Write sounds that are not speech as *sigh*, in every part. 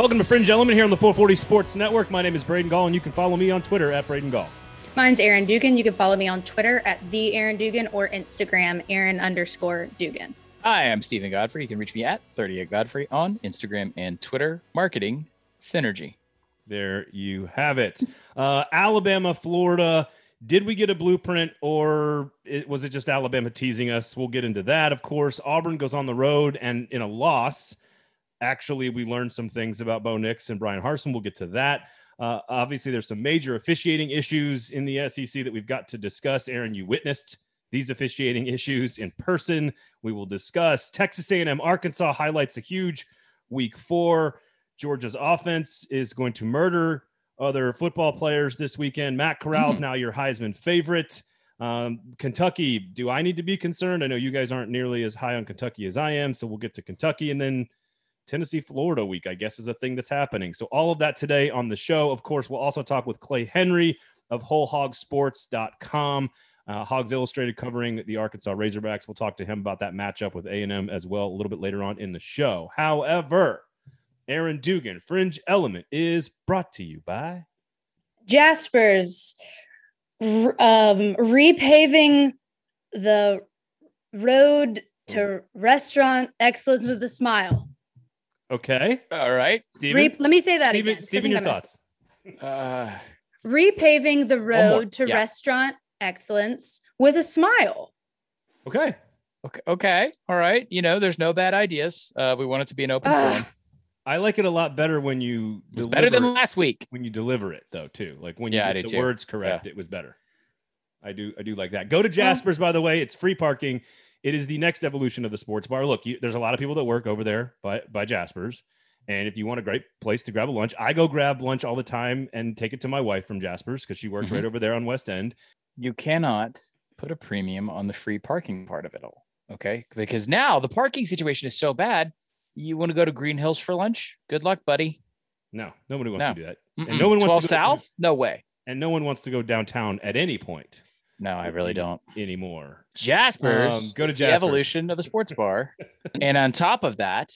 Welcome to Fringe Element here on the 440 Sports Network. My name is Braden Gall, and you can follow me on Twitter at Braden Gall. Mine's Aaron Dugan. You can follow me on Twitter at the Aaron Dugan or Instagram Aaron underscore Dugan. Hi, I'm Stephen Godfrey. You can reach me at 38 Godfrey on Instagram and Twitter. Marketing Synergy. There you have it. Uh, Alabama, Florida. Did we get a blueprint or it, was it just Alabama teasing us? We'll get into that, of course. Auburn goes on the road and in a loss. Actually, we learned some things about Bo Nix and Bryan Harsin. We'll get to that. Uh, obviously, there's some major officiating issues in the SEC that we've got to discuss. Aaron, you witnessed these officiating issues in person. We will discuss Texas A&M, Arkansas highlights a huge week four. Georgia's offense is going to murder other football players this weekend. Matt Corral's mm. now your Heisman favorite. Um, Kentucky, do I need to be concerned? I know you guys aren't nearly as high on Kentucky as I am, so we'll get to Kentucky and then Tennessee Florida week, I guess, is a thing that's happening. So, all of that today on the show. Of course, we'll also talk with Clay Henry of WholeHogSports.com. Uh, Hogs Illustrated covering the Arkansas Razorbacks. We'll talk to him about that matchup with A&M as well a little bit later on in the show. However, Aaron Dugan, Fringe Element is brought to you by Jaspers, um, repaving the road to restaurant excellence with a smile. Okay. All right. Steven? Re- let me say that Steven, again. Steven, your thoughts. Uh, repaving the road to yeah. restaurant excellence with a smile. Okay. Okay. Okay. All right. You know, there's no bad ideas. Uh, we want it to be an open forum. I like it a lot better when you. It's better than last week. When you deliver it, though, too. Like when yeah, you get the too. words correct, yeah. it was better. I do. I do like that. Go to Jasper's, by the way. It's free parking. It is the next evolution of the sports bar. Look, you, there's a lot of people that work over there by by Jasper's, and if you want a great place to grab a lunch, I go grab lunch all the time and take it to my wife from Jasper's because she works mm-hmm. right over there on West End. You cannot put a premium on the free parking part of it all, okay? Because now the parking situation is so bad. You want to go to Green Hills for lunch? Good luck, buddy. No, nobody wants no. to do that, Mm-mm. and no one wants to go south. no way. And no one wants to go downtown at any point. No, I really don't anymore. Jasper's um, go to Jasper's. the evolution of the sports bar, *laughs* and on top of that,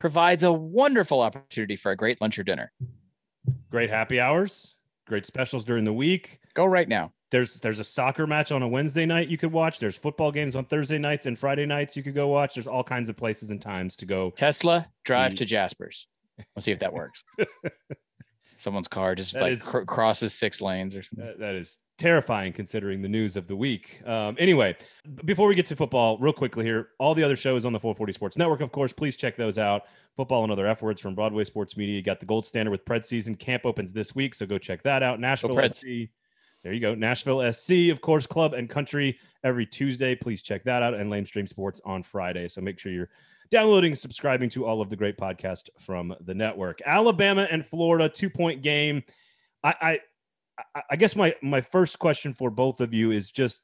provides a wonderful opportunity for a great lunch or dinner. Great happy hours, great specials during the week. Go right now. There's there's a soccer match on a Wednesday night you could watch. There's football games on Thursday nights and Friday nights you could go watch. There's all kinds of places and times to go. Tesla drive to Jasper's. We'll see if that works. *laughs* Someone's car just that like is, cr- crosses six lanes or something. that, that is terrifying considering the news of the week. Um, anyway, before we get to football, real quickly here, all the other shows on the 440 Sports Network, of course, please check those out. Football and other F words from Broadway Sports Media. You got the gold standard with Pred season. Camp opens this week, so go check that out. Nashville SC. There you go. Nashville SC, of course, club and country every Tuesday. Please check that out. And Lamestream Sports on Friday. So make sure you're downloading, subscribing to all of the great podcasts from the network. Alabama and Florida, two point game. I, I I guess my my first question for both of you is just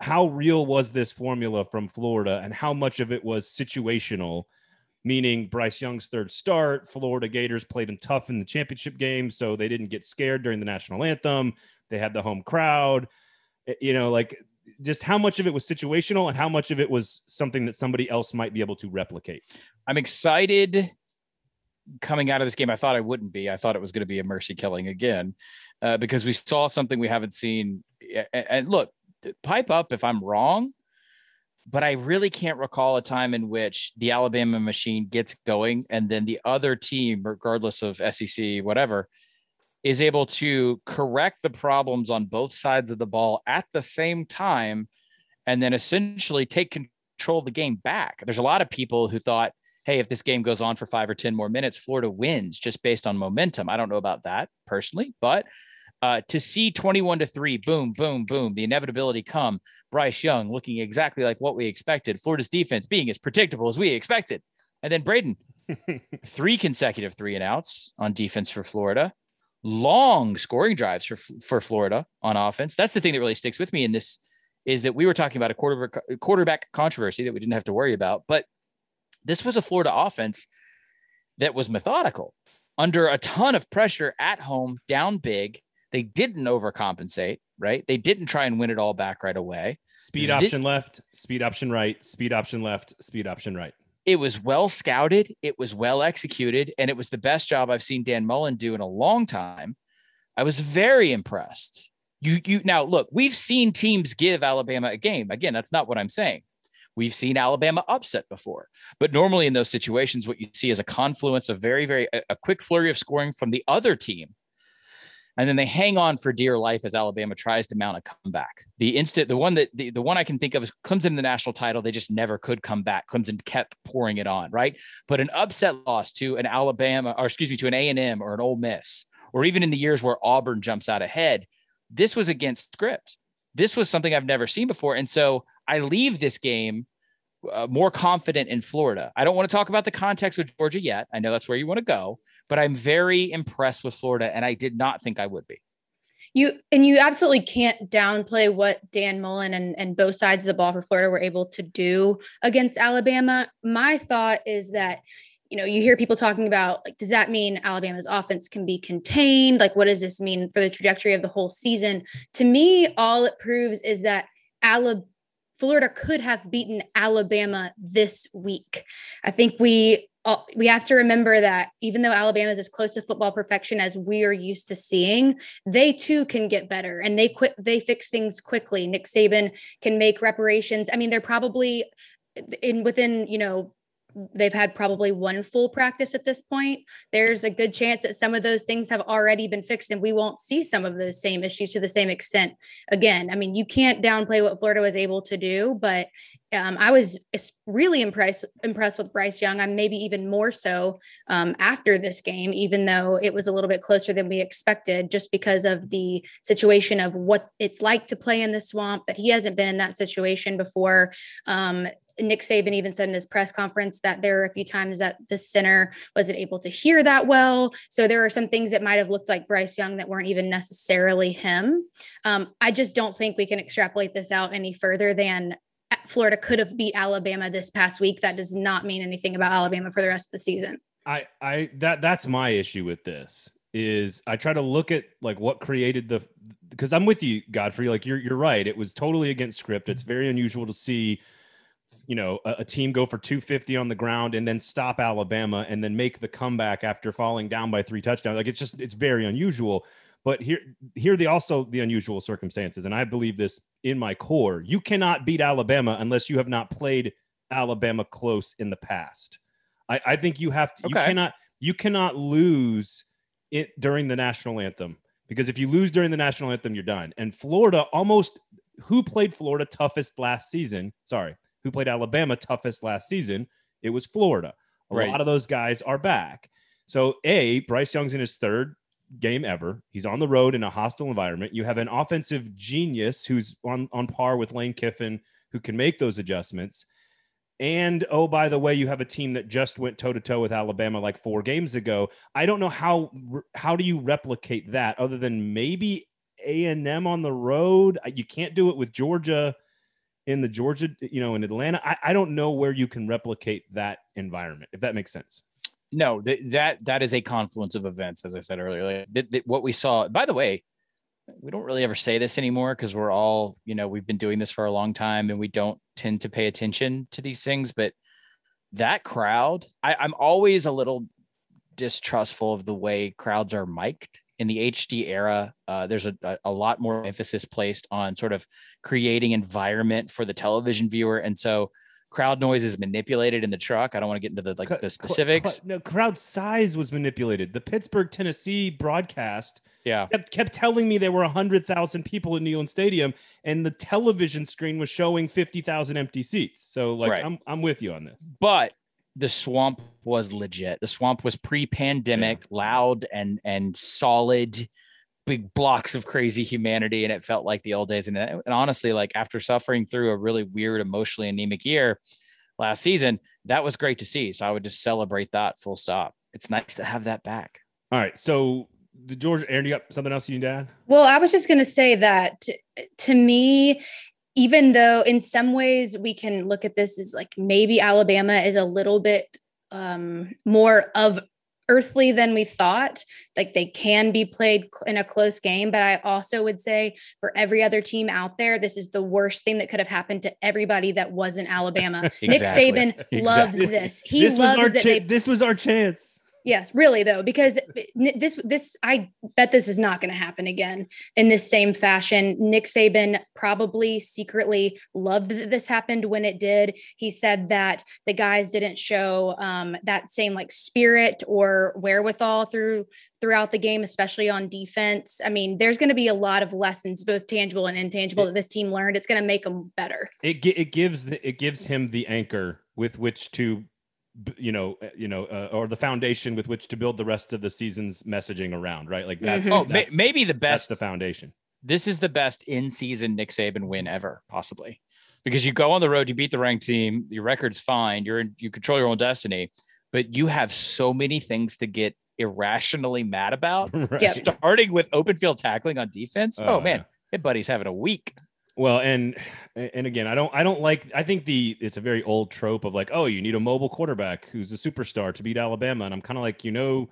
how real was this formula from Florida and how much of it was situational, meaning Bryce Young's third start, Florida Gators played them tough in the championship game, so they didn't get scared during the national anthem. They had the home crowd. Eh, you know, like just how much of it was situational and how much of it was something that somebody else might be able to replicate. I'm excited coming out of this game. I thought I wouldn't be. I thought it was going to be a mercy killing again uh, because we saw something we haven't seen. And look, pipe up if I'm wrong, but I really can't recall a time in which the Alabama machine gets going and then the other team, regardless of SEC, whatever, is able to correct the problems on both sides of the ball at the same time and then essentially take control of the game back. There's a lot of people who thought, hey, if this game goes on for five or 10 more minutes, Florida wins just based on momentum. I don't know about that personally, but uh, to see 21 to 3 boom boom boom the inevitability come bryce young looking exactly like what we expected florida's defense being as predictable as we expected and then braden *laughs* three consecutive three and outs on defense for florida long scoring drives for for florida on offense that's the thing that really sticks with me in this is that we were talking about a quarter, quarterback controversy that we didn't have to worry about but this was a florida offense that was methodical under a ton of pressure at home down big they didn't overcompensate, right? They didn't try and win it all back right away. Speed option left, speed option right, speed option left, speed option right. it was well scouted, it was well executed, and it was the best job I've seen Dan Mullen do in a long time. I was very impressed. You you now look, we've seen teams give Alabama a game. Again, that's not what I'm saying. We've seen Alabama upset before, but normally in those situations, what you see is a confluence of very, very a, quick flurry of scoring from the other team and then they hang on for dear life as Alabama tries to mount a comeback. The instant, the one that the, the one I can think of is Clemson the national title. They just never could come back. Clemson kept pouring it on, right? But an upset loss to an Alabama, or excuse me, to an A and M or an Ole Miss, or even in the years where Auburn jumps out ahead, this was against script. This was something I've never seen before, and so I leave this game uh, more confident in Florida. I don't want to talk about the context with Georgia yet. I know that's where you want to go, but I'm very impressed with Florida, and I did not think I would be. You and you absolutely can't downplay what Dan Mullen and, and both sides of the ball for Florida were able to do against Alabama. My thought is that you know, you hear people talking about like, does that mean Alabama's offense can be contained? Like, what does this mean for the trajectory of the whole season? To me, all it proves is that Alabama Florida could have beaten Alabama this week. I think we we have to remember that even though Alabama is as close to football perfection as we are used to seeing, they too can get better and they quit they fix things quickly. Nick Saban can make reparations. I mean, they're probably in within, you know, they've had probably one full practice at this point. There's a good chance that some of those things have already been fixed and we won't see some of those same issues to the same extent again. I mean, you can't downplay what Florida was able to do, but um, I was really impressed impressed with Bryce Young. I'm maybe even more so um, after this game, even though it was a little bit closer than we expected, just because of the situation of what it's like to play in the swamp. That he hasn't been in that situation before. Um, Nick Saban even said in his press conference that there are a few times that the center wasn't able to hear that well. So there are some things that might have looked like Bryce Young that weren't even necessarily him. Um, I just don't think we can extrapolate this out any further than Florida could have beat Alabama this past week. That does not mean anything about Alabama for the rest of the season. I, I that that's my issue with this is I try to look at like what created the because I'm with you, Godfrey. Like you're you're right. It was totally against script. It's very unusual to see you know a, a, team go for 250 on the ground and then stop Alabama and then make the comeback after falling down by three touchdowns. Like it's just it's very unusual. But here here the also the unusual circumstances, and I believe this in my core. You cannot beat Alabama unless you have not played Alabama close in the past. I, I think you have to. Okay. You cannot you cannot lose it during the national anthem because if you lose during the national anthem, you're done. And Florida almost who played Florida toughest last season? Sorry, who played Alabama toughest last season, it was Florida. A right. lot of those guys are back. So, A, Bryce Young's in his third game ever. He's on the road in a hostile environment. You have an offensive genius who's on, on par with Lane Kiffin who can make those adjustments. And oh, by the way, you have a team that just went toe to toe with Alabama like four games ago. I don't know how how do you replicate that other than maybe A and M on the road. You can't do it with Georgia in the Georgia, you know, in Atlanta. I, I don't know where you can replicate that environment, if that makes sense. No, th- that that is a confluence of events, as I said earlier. Like, what we saw, by the way, we don't really ever say this anymore because we're all, you know, we've been doing this for a long time and we don't tend to pay attention to these things. But that crowd, I, I'm always a little distrustful of the way crowds are mic'd in the HD era, uh, there's a, a lot more emphasis placed on sort of creating environment for the television viewer. And so crowd noise is manipulated in the truck. I don't want to get into the like the specifics. no, crowd size was manipulated. The Pittsburgh, Tennessee broadcast yeah kept, kept telling me there were 100,000 people in Neyland Stadium and the television screen was showing 50,000 empty seats. So like right. I'm I'm with you on this. But the swamp was legit. The swamp was pre-pandemic, yeah. loud and and solid, big blocks of crazy humanity, and it felt like the old days. And, and honestly, like after suffering through a really weird, emotionally anemic year last season, that was great to see. So I would just celebrate that. Full stop. It's nice to have that back. All right, so the George, Aaron, you got something else you need to add? Well, I was just going to say that to me, even though in some ways we can look at this as like maybe Alabama is a little bit um, more of earthly than we thought. Like they can be played in a close game, but I also would say for every other team out there, this is the worst thing that could have happened to everybody that wasn't Alabama. *laughs* exactly. Nick Saban loves this. He this loves that cha- they, This was our chance. Yes, really though, because *laughs* this this I bet this is not going to happen again in this same fashion. Nick Saban probably secretly loved that this happened when it did. He said that the guys didn't show um, that same like spirit or wherewithal through throughout the game, especially on defense. I mean, there's going to be a lot of lessons, both tangible and intangible, it, that this team learned. It's going to make them better. It it gives it gives him the anchor with which to you know, uh, you know, uh, or the foundation with which to build the rest of the season's messaging around, right? Like that's, mm-hmm. oh, that's, maybe the best the foundation. This is the best in-season Nick Saban win ever, possibly, because you go on the road, you beat the ranked team, your record's fine, you're in, you control your own destiny, but you have so many things to get irrationally mad about. *laughs* right. Starting with open field tackling on defense. Oh, oh man, yeah. hey buddy's having a week. Well, and and again, I don't I don't like I think the it's a very old trope of like, oh, you need a mobile quarterback who's a superstar to beat Alabama. And I'm kind of like, you know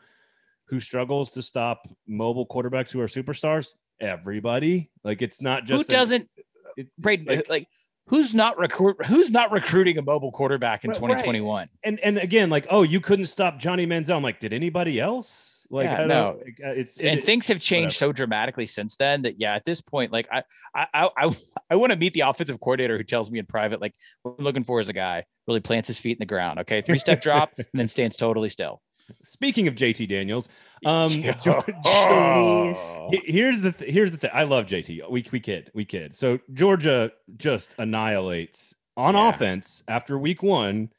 who struggles to stop mobile quarterbacks who are superstars? Everybody. Like it's not just who doesn't it, Braden, like, like who's not recruit who's not recruiting a mobile quarterback in right, 2021 right. and and again like oh you couldn't stop johnny manziel i'm like did anybody else like yeah, no, uh, it's it, and things have changed whatever. so dramatically since then that yeah, at this point, like I I I I want to meet the offensive coordinator who tells me in private, like what I'm looking for is a guy really plants his feet in the ground. Okay, three step drop *laughs* and then stands totally still. Speaking of JT Daniels, um, *laughs* oh. here's the th- here's the thing. I love JT. We we kid, we kid. So Georgia just annihilates on yeah. offense after week one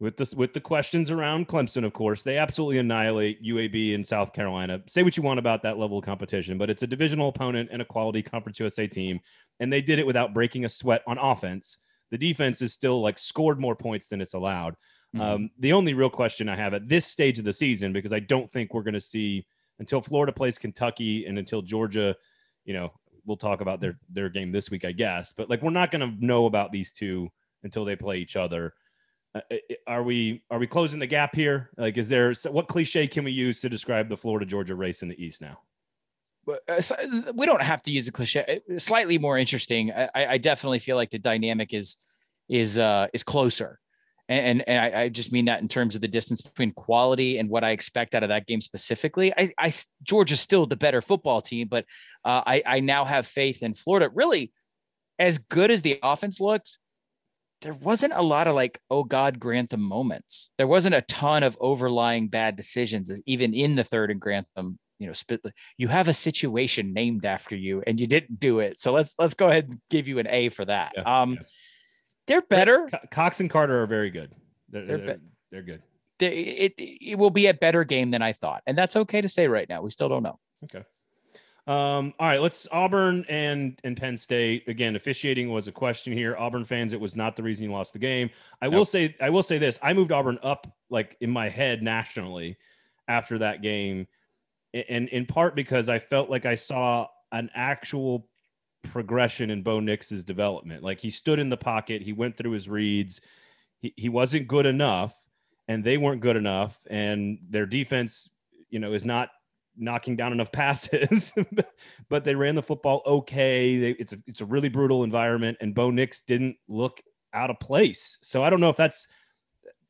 with this with the questions around Clemson, of course, they absolutely annihilate UAB in South Carolina. Say what you want about that level of competition, but it's a divisional opponent and a quality Conference USA team, and they did it without breaking a sweat on offense. The defense is still like scored more points than it's allowed. Mm-hmm. Um, the only real question I have at this stage of the season, because I don't think we're going to see until Florida plays Kentucky and until Georgia, you know, we'll talk about their their game this week, I guess. But like, we're not going to know about these two until they play each other. Uh, are we are we closing the gap here? Like, is there what cliche can we use to describe the Florida Georgia race in the East now? Uh, we don't have to use a cliche. Uh, slightly more interesting. I, I definitely feel like the dynamic is is uh, is closer, and, and I, I, just mean that in terms of the distance between quality and what I expect out of that game specifically. I, I Georgia's still the better football team, but uh, I, I now have faith in Florida. Really, as good as the offense looks, there wasn't a lot of like, oh God, Grantham moments. There wasn't a ton of overlying bad decisions, even in the third and Grantham. You know, spit, you have a situation named after you, and you didn't do it. So let's let's go ahead and give you an A for that. Yeah, um, yeah. they're better. Cox and Carter are very good. They're they're, they're, they're good. it it will be a better game than I thought, and that's okay to say right now. We still don't know. Okay. Um, all right, let's Auburn and and Penn State again. Officiating was a question here. Auburn fans, it was not the reason you lost the game. I will say, I will say this: I moved Auburn up like in my head nationally after that game, and in part because I felt like I saw an actual progression in Bo Nix's development. Like he stood in the pocket, he went through his reads, he, he wasn't good enough, and they weren't good enough, and their defense, you know, is not knocking down enough *laughs* passes, but they ran the football okay. They, it's a it's a really brutal environment, and Bo Nix didn't look out of place. So I don't know if that's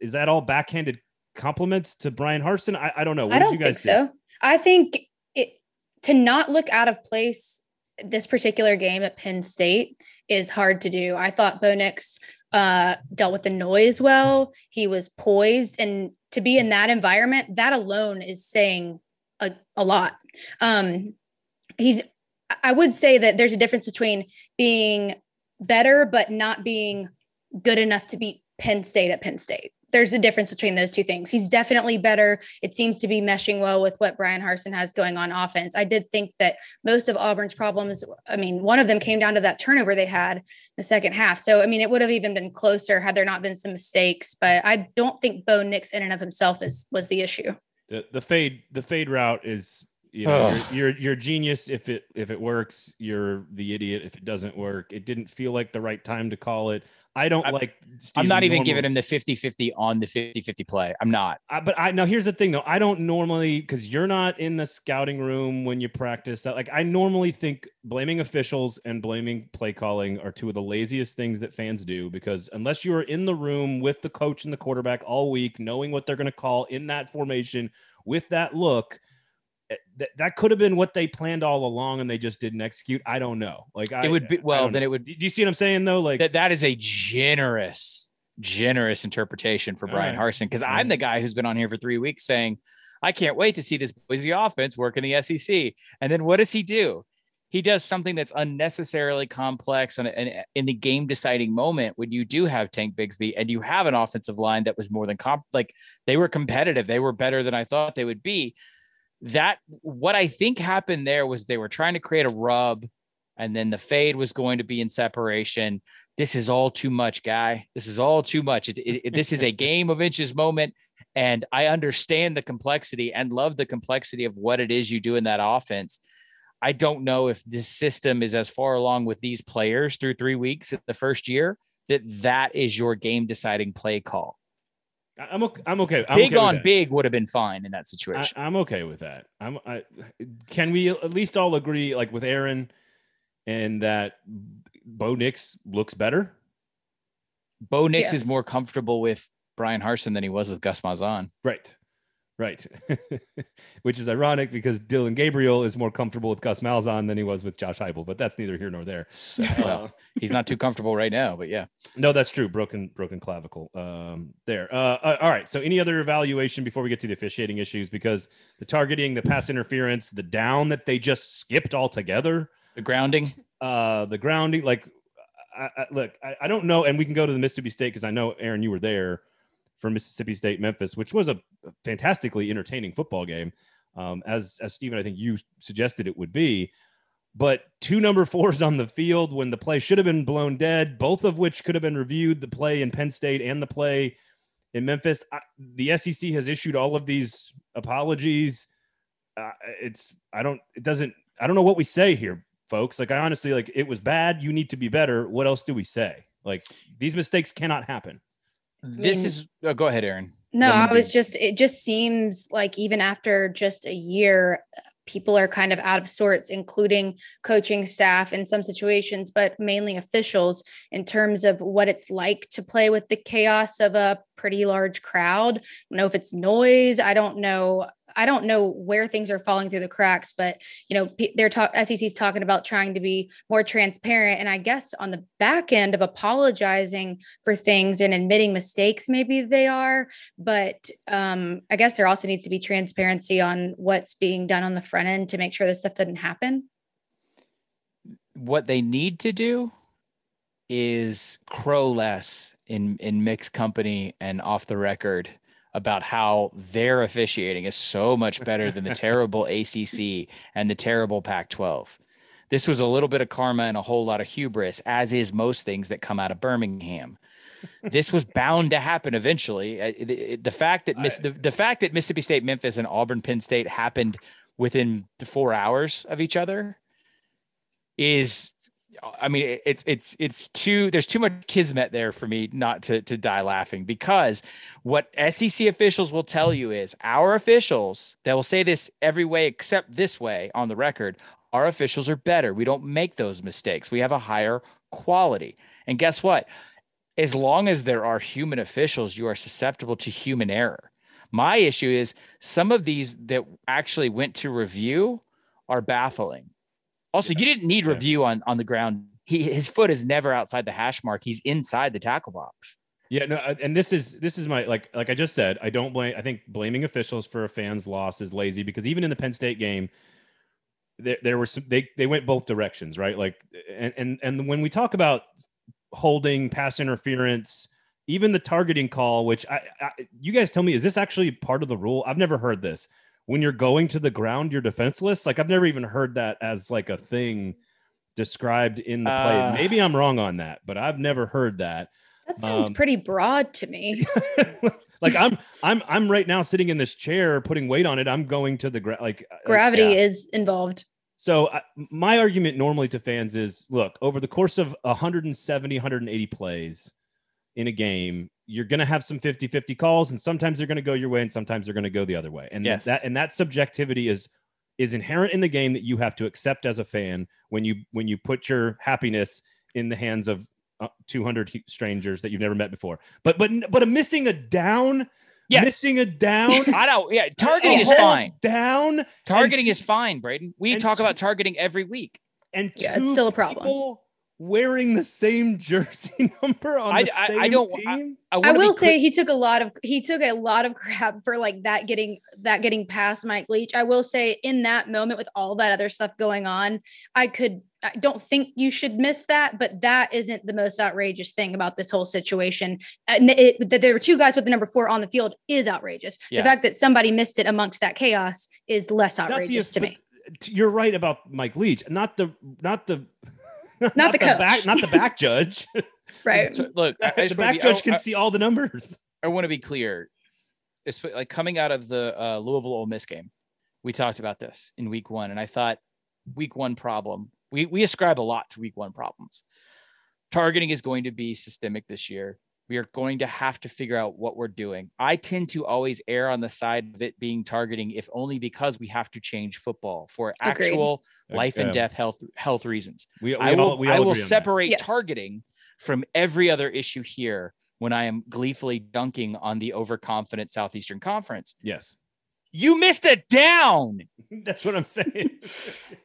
is that all backhanded compliments to Brian Harsin. I, I don't know. What I don't you guys think so. I think it to not look out of place this particular game at Penn State is hard to do. I thought Bo Nix uh, dealt with the noise well. He was poised, and to be in that environment, that alone is saying a, a lot. Um, he's, I would say that there's a difference between being better, but not being good enough to beat Penn State at Penn State. There's a difference between those two things. He's definitely better. It seems to be meshing well with what Bryan Harsin has going on offense. I did think that most of Auburn's problems, I mean, one of them came down to that turnover they had the second half. So, I mean, it would have even been closer had there not been some mistakes. But I don't think Bo Nix in and of himself is was the issue the the fade the fade route is You know, you're, you're you're genius if it if it works. You're the idiot if it doesn't work. It didn't feel like the right time to call it. I don't I'm- like. I'm not even normal- giving him the 50 50 on the 50 50 play. I'm not. I, but I now here's the thing though. I don't normally because you're not in the scouting room when you practice that. Like I normally think blaming officials and blaming play calling are two of the laziest things that fans do because unless you are in the room with the coach and the quarterback all week, knowing what they're going to call in that formation with that look. Eh, That, that could have been what they planned all along and they just didn't execute. I don't know. Like I, It would be well, then it would Do you see what I'm saying though? Like that that is a generous, generous interpretation for Bryan right. Harsin. Because I'm the guy who's been on here for three weeks saying, I can't wait to see this Boise offense work in the SEC. And then what does he do? He does something that's unnecessarily complex and, and in the game deciding moment when you do have Tank Bigsby and you have an offensive line that was more than comp like they were competitive. They were better than I thought they would be. That what I think happened there was they were trying to create a rub and then the fade was going to be in separation this is all too much, guy. This is all too much. It, it, this is a *laughs* game of inches moment. And I understand the complexity and love the complexity of what it is you do in that offense. I don't know if this system is as far along with these players through three weeks in the first year that that is your game deciding play call. I- I'm okay. I'm okay. I'm big okay on big would have been fine in that situation. I'm okay with that. I'm. I, can we at least all agree, like with Aaron, and that Bo Nix looks better? Bo Nix is more comfortable with Bryan Harsin than he was with Gus Malzahn. Right. Right. *laughs* Which is ironic because Dillon Gabriel is more comfortable with Gus Malzahn than he was with Josh Heupel, but that's neither here nor there. So, well, *laughs* he's not too comfortable right now, but yeah. No, that's true. Broken, broken clavicle. Um, there. Uh, uh, all right. So, any other evaluation before we get to the officiating issues? Because the targeting, the pass interference, the down that they just skipped altogether. The grounding. uh the grounding like I, I, look I, I don't know and we can go to the mississippi state because i know aaron you were there for mississippi state memphis which was a fantastically entertaining football game um as as Steven, i think you suggested it would be but two number fours on the field when the play should have been blown dead both of which could have been reviewed the play in penn state and the play in memphis I, the sec has issued all of these apologies uh, it's i don't it doesn't i don't know what we say here folks. Like I honestly like it was bad. You need to be better. What else do we say? Like these mistakes cannot happen. This mean- is oh, go ahead, Aaron. No, I was just, it just seems like even after just a year, people are kind of out of sorts, including coaching staff in some situations, but mainly officials in terms of what it's like to play with the chaos of a pretty large crowd. I don't know if it's noise. I don't know. I don't know where things are falling through the cracks, but you know, they're talk SEC's talking about trying to be more transparent. And I guess on the back end of apologizing for things and admitting mistakes, maybe they are but um, I guess there also needs to be transparency on what's being done on the front end to make sure this stuff doesn't happen. what they need to do is crow less in in mixed company and off the record about how their officiating is so much better than the *laughs* terrible ACC and the terrible Pac-12. This was a little bit of karma and a whole lot of hubris, as is most things that come out of Birmingham. this was bound to happen eventually. Uh, it- it- the fact that Miss, the, the fact that Mississippi State, Memphis, and Auburn, Penn State happened within four hours of each other is I mean, it's it's it's too there's too much kismet there for me not to to die laughing because what SEC officials will tell you is our officials they will say this every way except this way on the record. Our officials are better. We don't make those mistakes. We have a higher quality. And guess what? As long as there are human officials, you are susceptible to human error. My issue is some of these that actually went to review are baffling. Also, you didn't need review on on the ground. He his foot is never outside the hash mark. He's inside the tackle box. Yeah, no, uh, and this is this is my like like I just said. I don't blame. I think blaming officials for a fan's loss is lazy because even in the Penn State game, there there were some they they went both directions, right? Like and and and when we talk about holding, pass interference, even the targeting call, which I, I you guys tell me is this actually part of the rule? I've never heard this. When you're going to the ground, you're defenseless. Like I've never even heard that as like a thing described in the play. Uh, Maybe I'm wrong on that, but I've never heard that. That sounds Um, pretty broad to me. *laughs* like I'm I'm I'm right now sitting in this chair putting weight on it. I'm going to the ground. like uh, Gravity yeah. is involved. So I, my argument normally to fans is look, over the course of 170 180 plays in a game, you're going to have some 50-50 calls and sometimes they're going to go your way and sometimes they're going to go the other way. And Yes. that and that subjectivity is is inherent in the game that you have to accept as a fan when you when you put your happiness in the hands of uh, 200 strangers that you've never met before. But but but a missing a down, Yes. missing a down, *laughs* I don't. Yeah, *laughs* targeting is fine. Down Targeting is fine, Braden. We talk two- about targeting every week. and Yeah, it's still a problem. people wearing the same jersey *laughs* number on I- the I- I same don't- team. I, I wanna will say he took a lot of he took a lot of crap for like that getting that getting past Mike Leach. I will say in that moment with all that other stuff going on, I could I don't think you should miss that, but that isn't the most outrageous thing about this whole situation. Uh, and it, that there were two guys with the number four on the field is outrageous. Yeah. The fact that somebody missed it amongst that chaos is less Not the- outrageous to me. You're right about Mike Leach, not the not the *laughs* not, the coach. back, not the back judge. *laughs* Right. So, look, I, I the back be- I- judge can I- see all the numbers. I want to be clear. It's like coming out of the uh, Louisville Ole Miss game, we talked about this in week one, and I thought week one problem. We we ascribe a lot to week one problems. Targeting is going to be systemic this year. We are going to have to figure out what we're doing. I tend to always err on the side of it being targeting, if only because we have to change football for Agreed. actual life and Um, death health health reasons. We, we I will all, we I will agree on that. separate Yes. targeting from every other issue here when I am gleefully dunking on the overconfident Southeastern Conference. Yes, You missed a down. *laughs* that's what I'm saying.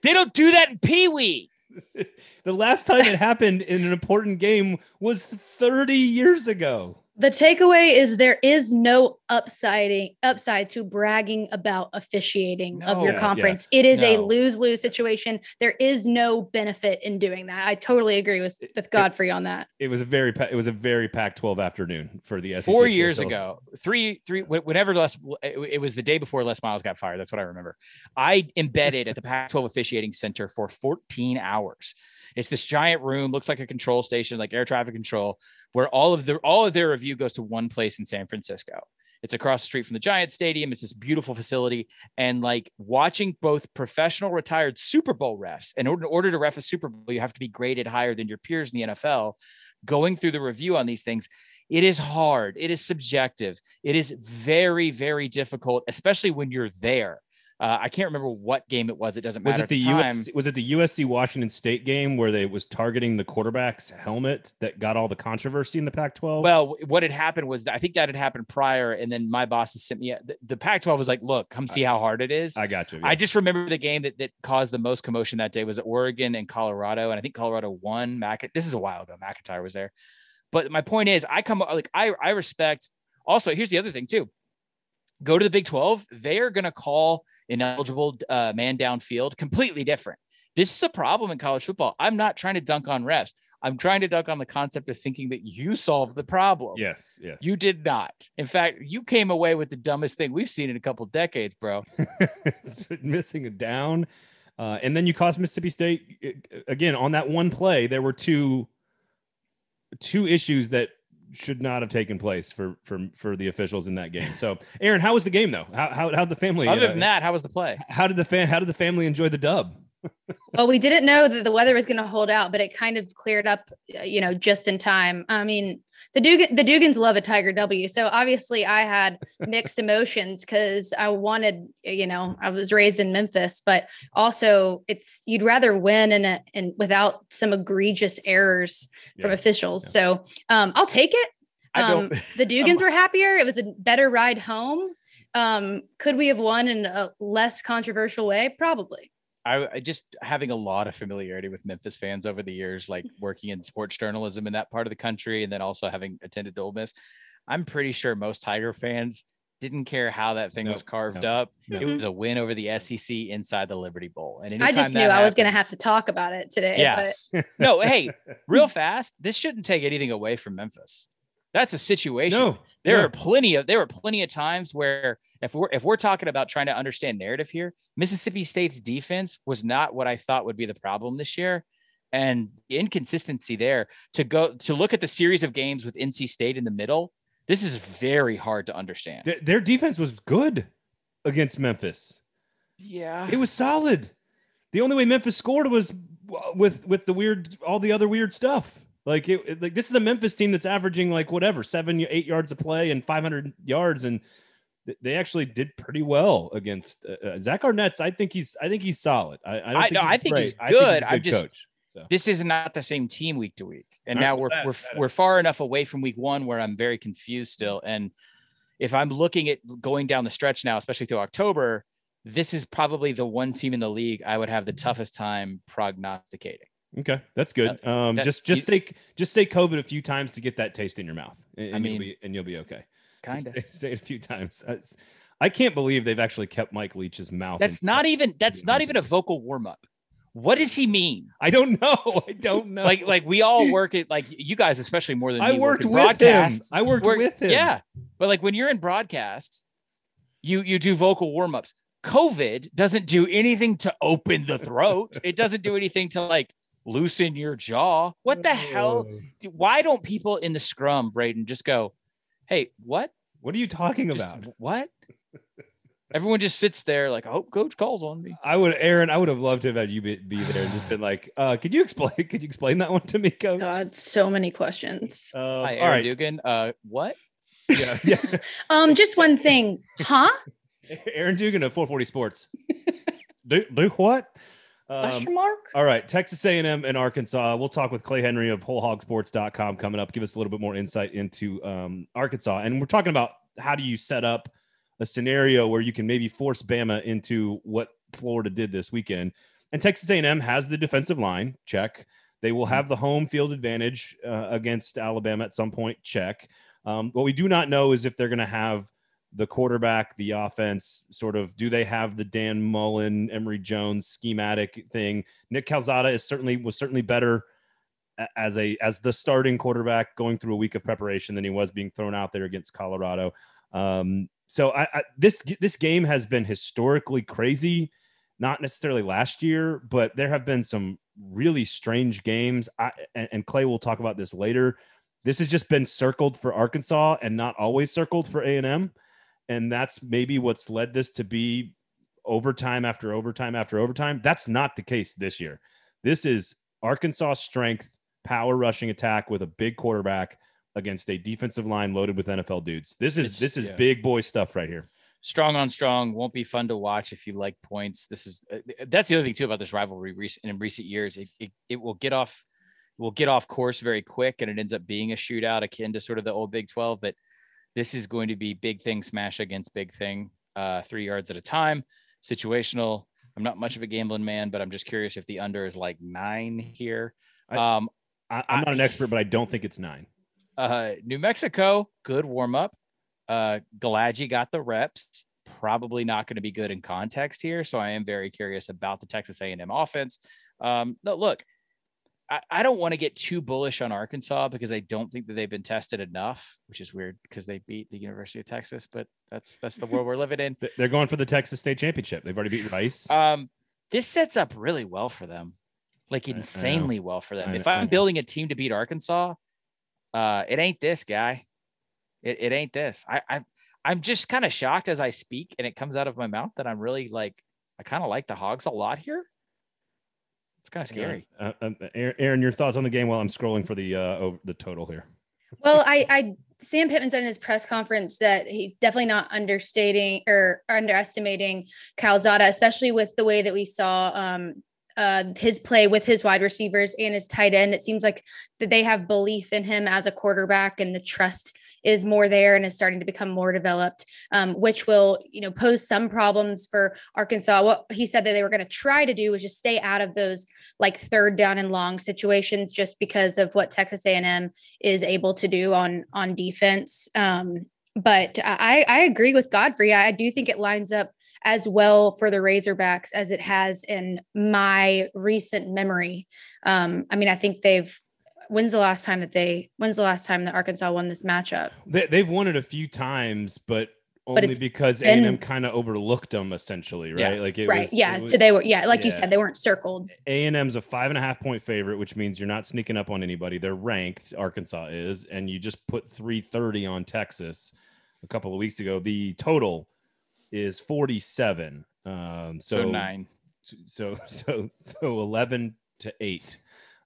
They don't do that in Pee Wee. *laughs* the last time it happened in an important game was 30 years ago. The takeaway is there is no upsiding upside to bragging about officiating of your Yeah, conference. It is a lose-lose situation. There is no benefit in doing that. I totally agree with with Godfrey on that. It was a very pa- it was a very Pac-12 afternoon for the SEC. Four years officials. ago, three, three, wh- whenever Les, it it was the day before Les Miles got fired. That's what I remember. I embedded at the Pac 12 officiating center for 14 hours. It's this giant room, looks like a control station, like air traffic control, where all of the all of their review goes to one place in San Francisco. It's across the street from the Giant Stadium. It's this beautiful facility. And like watching both professional retired Super Bowl refs, in order, in order to ref a Super Bowl, you have to be graded higher than your peers in the NFL. Going through the review on these things, it is hard. It is subjective. It is very, very difficult, especially when you're there. Uh, I can't remember what game it was. It doesn't Was matter it the the time. US, was it the USC Washington State game where they was targeting the quarterback's helmet that got all the controversy in the Pac-12? Well, what had happened was I think that had happened prior, and then my bosses sent me the, the Pac-12 was like, "Look, come see how hard it is." I got you. I just remember the game that, that caused the most commotion that day was at Oregon and Colorado, and I think Colorado won. Mac, this is a while ago. MacIntyre was there, but my point is, I come like I I respect. Also, here's the other thing too. Go to the Big 12. They are going to call ineligible uh, man downfield completely different. This is a problem in college football. I'm not trying to dunk on refs. I'm trying to dunk on the concept of thinking that you solved the problem. yes, yes. You did not. In fact, you came away with the dumbest thing we've seen in a couple decades, bro. *laughs* missing a down. Uh, and then you cost Mississippi State uh, again on that one play. There were two two issues that should not have taken place for for for the officials in that game. So, Aaron, how was the game though? How how how the family? Other uh, than that, how was the play? how did the fan how did the family enjoy the dub? *laughs* Well, we didn't know that the weather was going to hold out, but it kind of cleared up, uh, you know, just in time. I mean, the Dug- the Dugans love a Tiger W, so obviously I had mixed emotions because I wanted, you know, I was raised in Memphis, but also it's you'd rather win and and without some egregious errors from Yeah. officials. Yeah. So um, I'll take it. Um, the *laughs* Dugans were happier. It was a better ride home. Um, could we have won in a less controversial way? Probably. I, I just having a lot of familiarity with Memphis fans over the years, like *laughs* working in sports journalism in that part of the country, and then also having attended Ole Miss. I'm pretty sure most Tiger fans didn't care how that thing No, was carved no, up. no. It was mm-hmm. a win over the SEC inside the Liberty Bowl. And I just knew that I was going to have to talk about it today. Yes. *laughs* no, hey, real fast. This shouldn't take anything away from Memphis. That's a situation. No, there no. are plenty of there were plenty of times where if we're if we're talking about trying to understand narrative here, Mississippi State's defense was not what I thought would be the problem this year. And inconsistency there to go to look at the series of games with NC State in the middle, This is very hard to understand. Th- their defense was good against Memphis. Yeah. It was solid. The only way Memphis scored was with with the weird all the other weird stuff. Like it, it- like this is a Memphis team that's averaging like whatever seven eight yards a play and 500 yards, and th- they actually did pretty well against uh, uh, Zach Arnett's. I think he's I think he's solid. I I, don't I- no, I think he's good. I am just- coach. So this is not the same team week to week. And All now right, we're that- we're that- we're far enough away from week one where I'm very confused still. And if I'm looking at going down the stretch now, especially through October, this is probably the one team in the league I would have the toughest time prognosticating. Okay, that's good. um, that- just just you- say just say COVID a few times to get that taste in your mouth, and, I you'll be and you'll be okay. Kind of. Say, say it a few times. That's- I can't believe they've actually kept Mike Leach's mouth. That's not even that's not even a vocal warm up. What does he mean? I don't *laughs* know. I don't know. Like like we all *laughs* work at like you guys especially more than I me, work worked in with him. broadcast. I worked Work- with him. Yeah, but like when you're in broadcast, you you do vocal warm ups. COVID doesn't do anything to open the throat. it doesn't do anything to like loosen your jaw. What the hell? Why don't people in the scrum, Braden, just go, "Hey, what? What are you talking Just about? what?" Everyone just sits there like, "I hope coach calls on me." I would, Aaron. I would have loved to have had you be, be there and just been like, uh, "Could you explain? Could you explain that one to me, Coach?" God, so many questions. Um, Hi, Aaron right. Dugan. Uh, what? Yeah, yeah. *laughs* Um, just one thing, huh? *laughs* Aaron Dugan of 440 Sports. do do what? Um, Question mark. all right, Texas A&M and Arkansas. We'll talk with Clay Henry of WholeHogSports.com coming up. Give us a little bit more insight into um, Arkansas, and we're talking about how do you set up a scenario where you can maybe force Bama into what Florida did this weekend. And Texas A&M has the defensive line. Check. They will have the home field advantage uh, against Alabama at some point. Check. Um, what we do not know is if they're going to have the quarterback, the offense, sort of. Do they have the Dan Mullen, Emory Jones schematic thing? Nick Calzada is certainly was certainly better as a as the starting quarterback going through a week of preparation than he was being thrown out there against Colorado. Um, so I, I this this game has been historically crazy, not necessarily last year, but there have been some really strange games. I, and, and Clay will talk about this later. This has just been circled for Arkansas and not always circled for A and M, and that's maybe what's led this to be overtime after overtime after overtime. That's not the case this year. This is Arkansas strength, power rushing attack with a big quarterback against a defensive line loaded with NFL dudes. This is It's- this is yeah. big boy stuff right here. strong on strong won't be fun to watch if you like points this is uh, that's the other thing too about this rivalry recent in recent years it, it, it will get off will get off course very quick and it ends up being a shootout akin to sort of the old big 12 but this is going to be big thing smash against big thing uh three yards at a time situational i'm not much of a gambling man but i'm just curious if the under is like nine here um I, I'm not an expert, but I don't think it's nine. uh, New Mexico, good warm up. Uh, Galagi got the reps. Probably not going to be good in context here, so I am very curious about the Texas A&M offense. Um, no, look, I, I don't want to get too bullish on Arkansas because I don't think that they've been tested enough, which is weird because they beat the University of Texas, but that's that's the world we're living in. They're going for the Texas State Championship. They've already beat Rice. Um, this sets up really well for them, like I- I know. insanely well for them. I if know- I'm building a team to beat Arkansas, uh, it ain't this guy. It, it ain't this. I, I I'm just kind of shocked as I speak and it comes out of my mouth that I'm really like I kind of like the Hogs a lot here. It's kind of scary. Uh, uh, Aaron, Aaron, your thoughts on the game while I'm scrolling for the uh, over the total here. Well, I, I Sam Pittman said in his press conference that he's definitely not understating or underestimating Calzada, especially with the way that we saw um, uh, his play with his wide receivers and his tight end. It seems like that they have belief in him as a quarterback, and the trust is more there and is starting to become more developed, um, which will you know pose some problems for Arkansas. What he said that they were going to try to do was just stay out of those like third down and long situations, just because of what Texas A&M is able to do on on defense. Um, but I, I agree with Godfrey. I do think it lines up as well for the Razorbacks as it has in my recent memory. Um, I mean, I think they've. When's the last time that they? When's the last time that Arkansas won this matchup? They, they've won it a few times, but only it's because A and M kind of overlooked them essentially, right? Yeah. Like it right. was, yeah. it was- so they were, yeah, like you said, they weren't circled. A and M's a five and a half point favorite, which means you're not sneaking up on anybody. They're ranked. Arkansas is, and you just put 330 on Texas a couple of weeks ago. The total is 47. Um, so, So, nine. so so so 11 to 8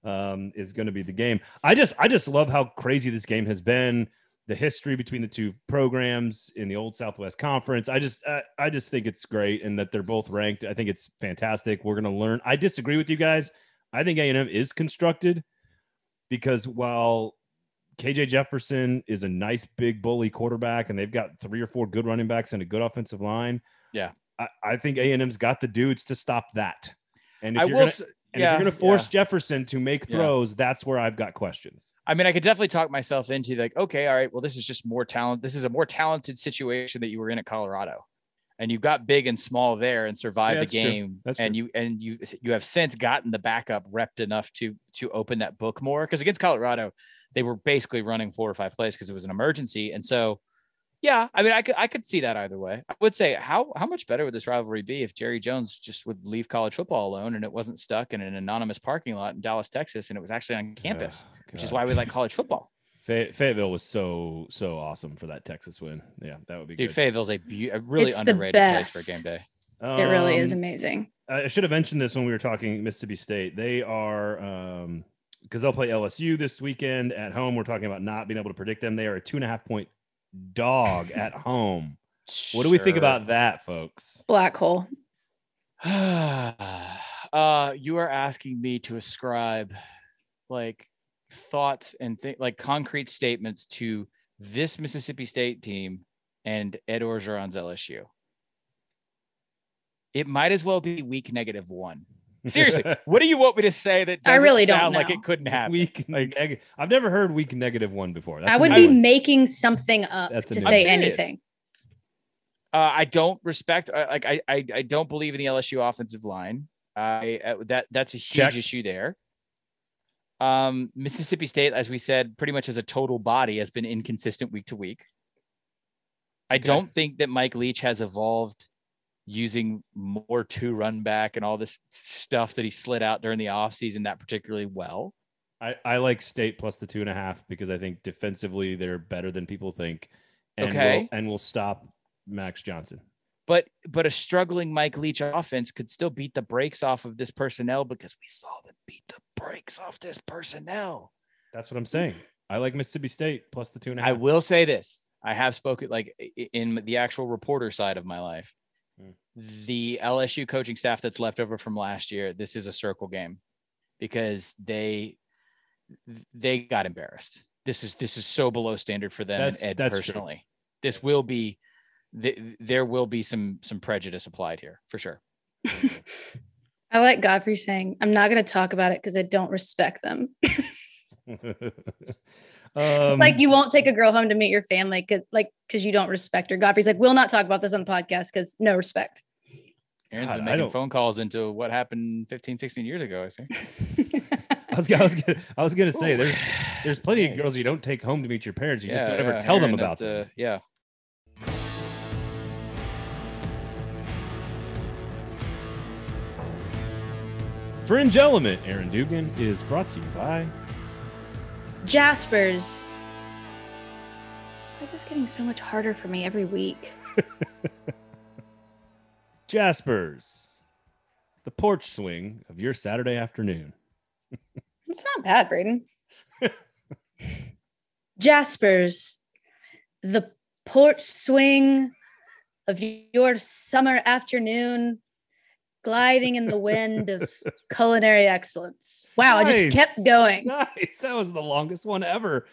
um is going to be the game i just i just love how crazy this game has been the history between the two programs in the old southwest conference i just I, I just think it's great and that they're both ranked i think it's fantastic we're going to learn i disagree with you guys i think a&m is constructed because while KJ Jefferson is a nice big bully quarterback, and they've got three or four good running backs and a good offensive line. Yeah. I, I think A and M's got the dudes to stop that. And if I you're will. gonna, s- and yeah, if you're going to force yeah. Jefferson to make Yeah. throws, that's where I've got questions. I mean, I could definitely talk myself into like, okay, all right, well, this is just more talent. This is a more talented situation that you were in at Colorado, and you got big and small there and survived Yeah, the game. And true. you and you you have since gotten the backup repped enough to to open that book more because against Colorado, they were basically running four or five plays because it was an emergency, and so. Yeah, I mean, I could I could see that either way. I would say how how much better would this rivalry be if Jerry Jones just would leave college football alone and it wasn't stuck in an anonymous parking lot in Dallas, Texas, and it was actually on campus, Oh, which is why we like college football. Fay- Fayetteville was so so awesome for that Texas win. Yeah, that would be Dude, good. Fayetteville's a, beau- a really It's underrated place for a game day. It really is Um, amazing. I should have mentioned this when we were talking Mississippi State. They are um because they'll play LSU this weekend at home. We're talking about not being able to predict them. They are a two and a half point dog at *laughs* home. What do we think Sure. about that, folks? *sighs* Black hole. uh, you are asking me to ascribe like thoughts and th- like concrete statements to this Mississippi State team and Ed Orgeron's LSU. It might as well be week negative one. *laughs* Seriously, what do you want me to say that I doesn't really don't sound like it couldn't happen? week neg- I've never heard week negative one before. That's I a would be one. making something up That's to say anything. Uh, I don't respect. I- Like I, I, I don't believe in the LSU offensive line. I uh, that that's a huge Check. issue there. Um, Mississippi State, as we said, pretty much as a total body has been inconsistent week to week. I Okay. don't think that Mike Leach has evolved using more two run back and all this stuff that he slid out during the offseason that particularly well. I, I like state plus the two and a half because I think defensively they're better than people think. And Okay. will, and will stop Max Johnson. But but a struggling Mike Leach offense could still beat the brakes off of this personnel because we saw them beat the brakes off this personnel. That's what I'm saying. I like Mississippi State plus the two and a half. I will say this. I have spoken like in the actual reporter side of my life. The LSU coaching staff that's left over from last year, this is a circle game because they they got embarrassed. This is this is so below standard for them That's- and Ed that's true. personally. This will be th- there will be some some prejudice applied here for sure. *laughs* I like Godfrey saying, I'm not going to talk about it because I don't respect them. *laughs* *laughs* It's um, like you won't take a girl home to meet your family because like because you don't respect her. Godfrey's like, we'll not talk about this on the podcast because no respect. Aaron's God, been I making don't- phone calls into what happened 15, 16 years ago, I see. *laughs* I was, I was gonna, I was gonna say there's there's plenty of girls you don't take home to meet your parents. You Yeah, just don't ever yeah, tell them about that, uh, yeah. Fringe Element, Aaron Dugan is brought to you by Jaspers. Why is this getting so much harder for me every week? *laughs* Jaspers, the porch swing of your Saturday afternoon. *laughs* It's not bad, Braden. *laughs* Jaspers, the porch swing of your summer afternoon, gliding in the wind of *laughs* culinary excellence. Wow, I just kept going. Nice. That was the longest one ever.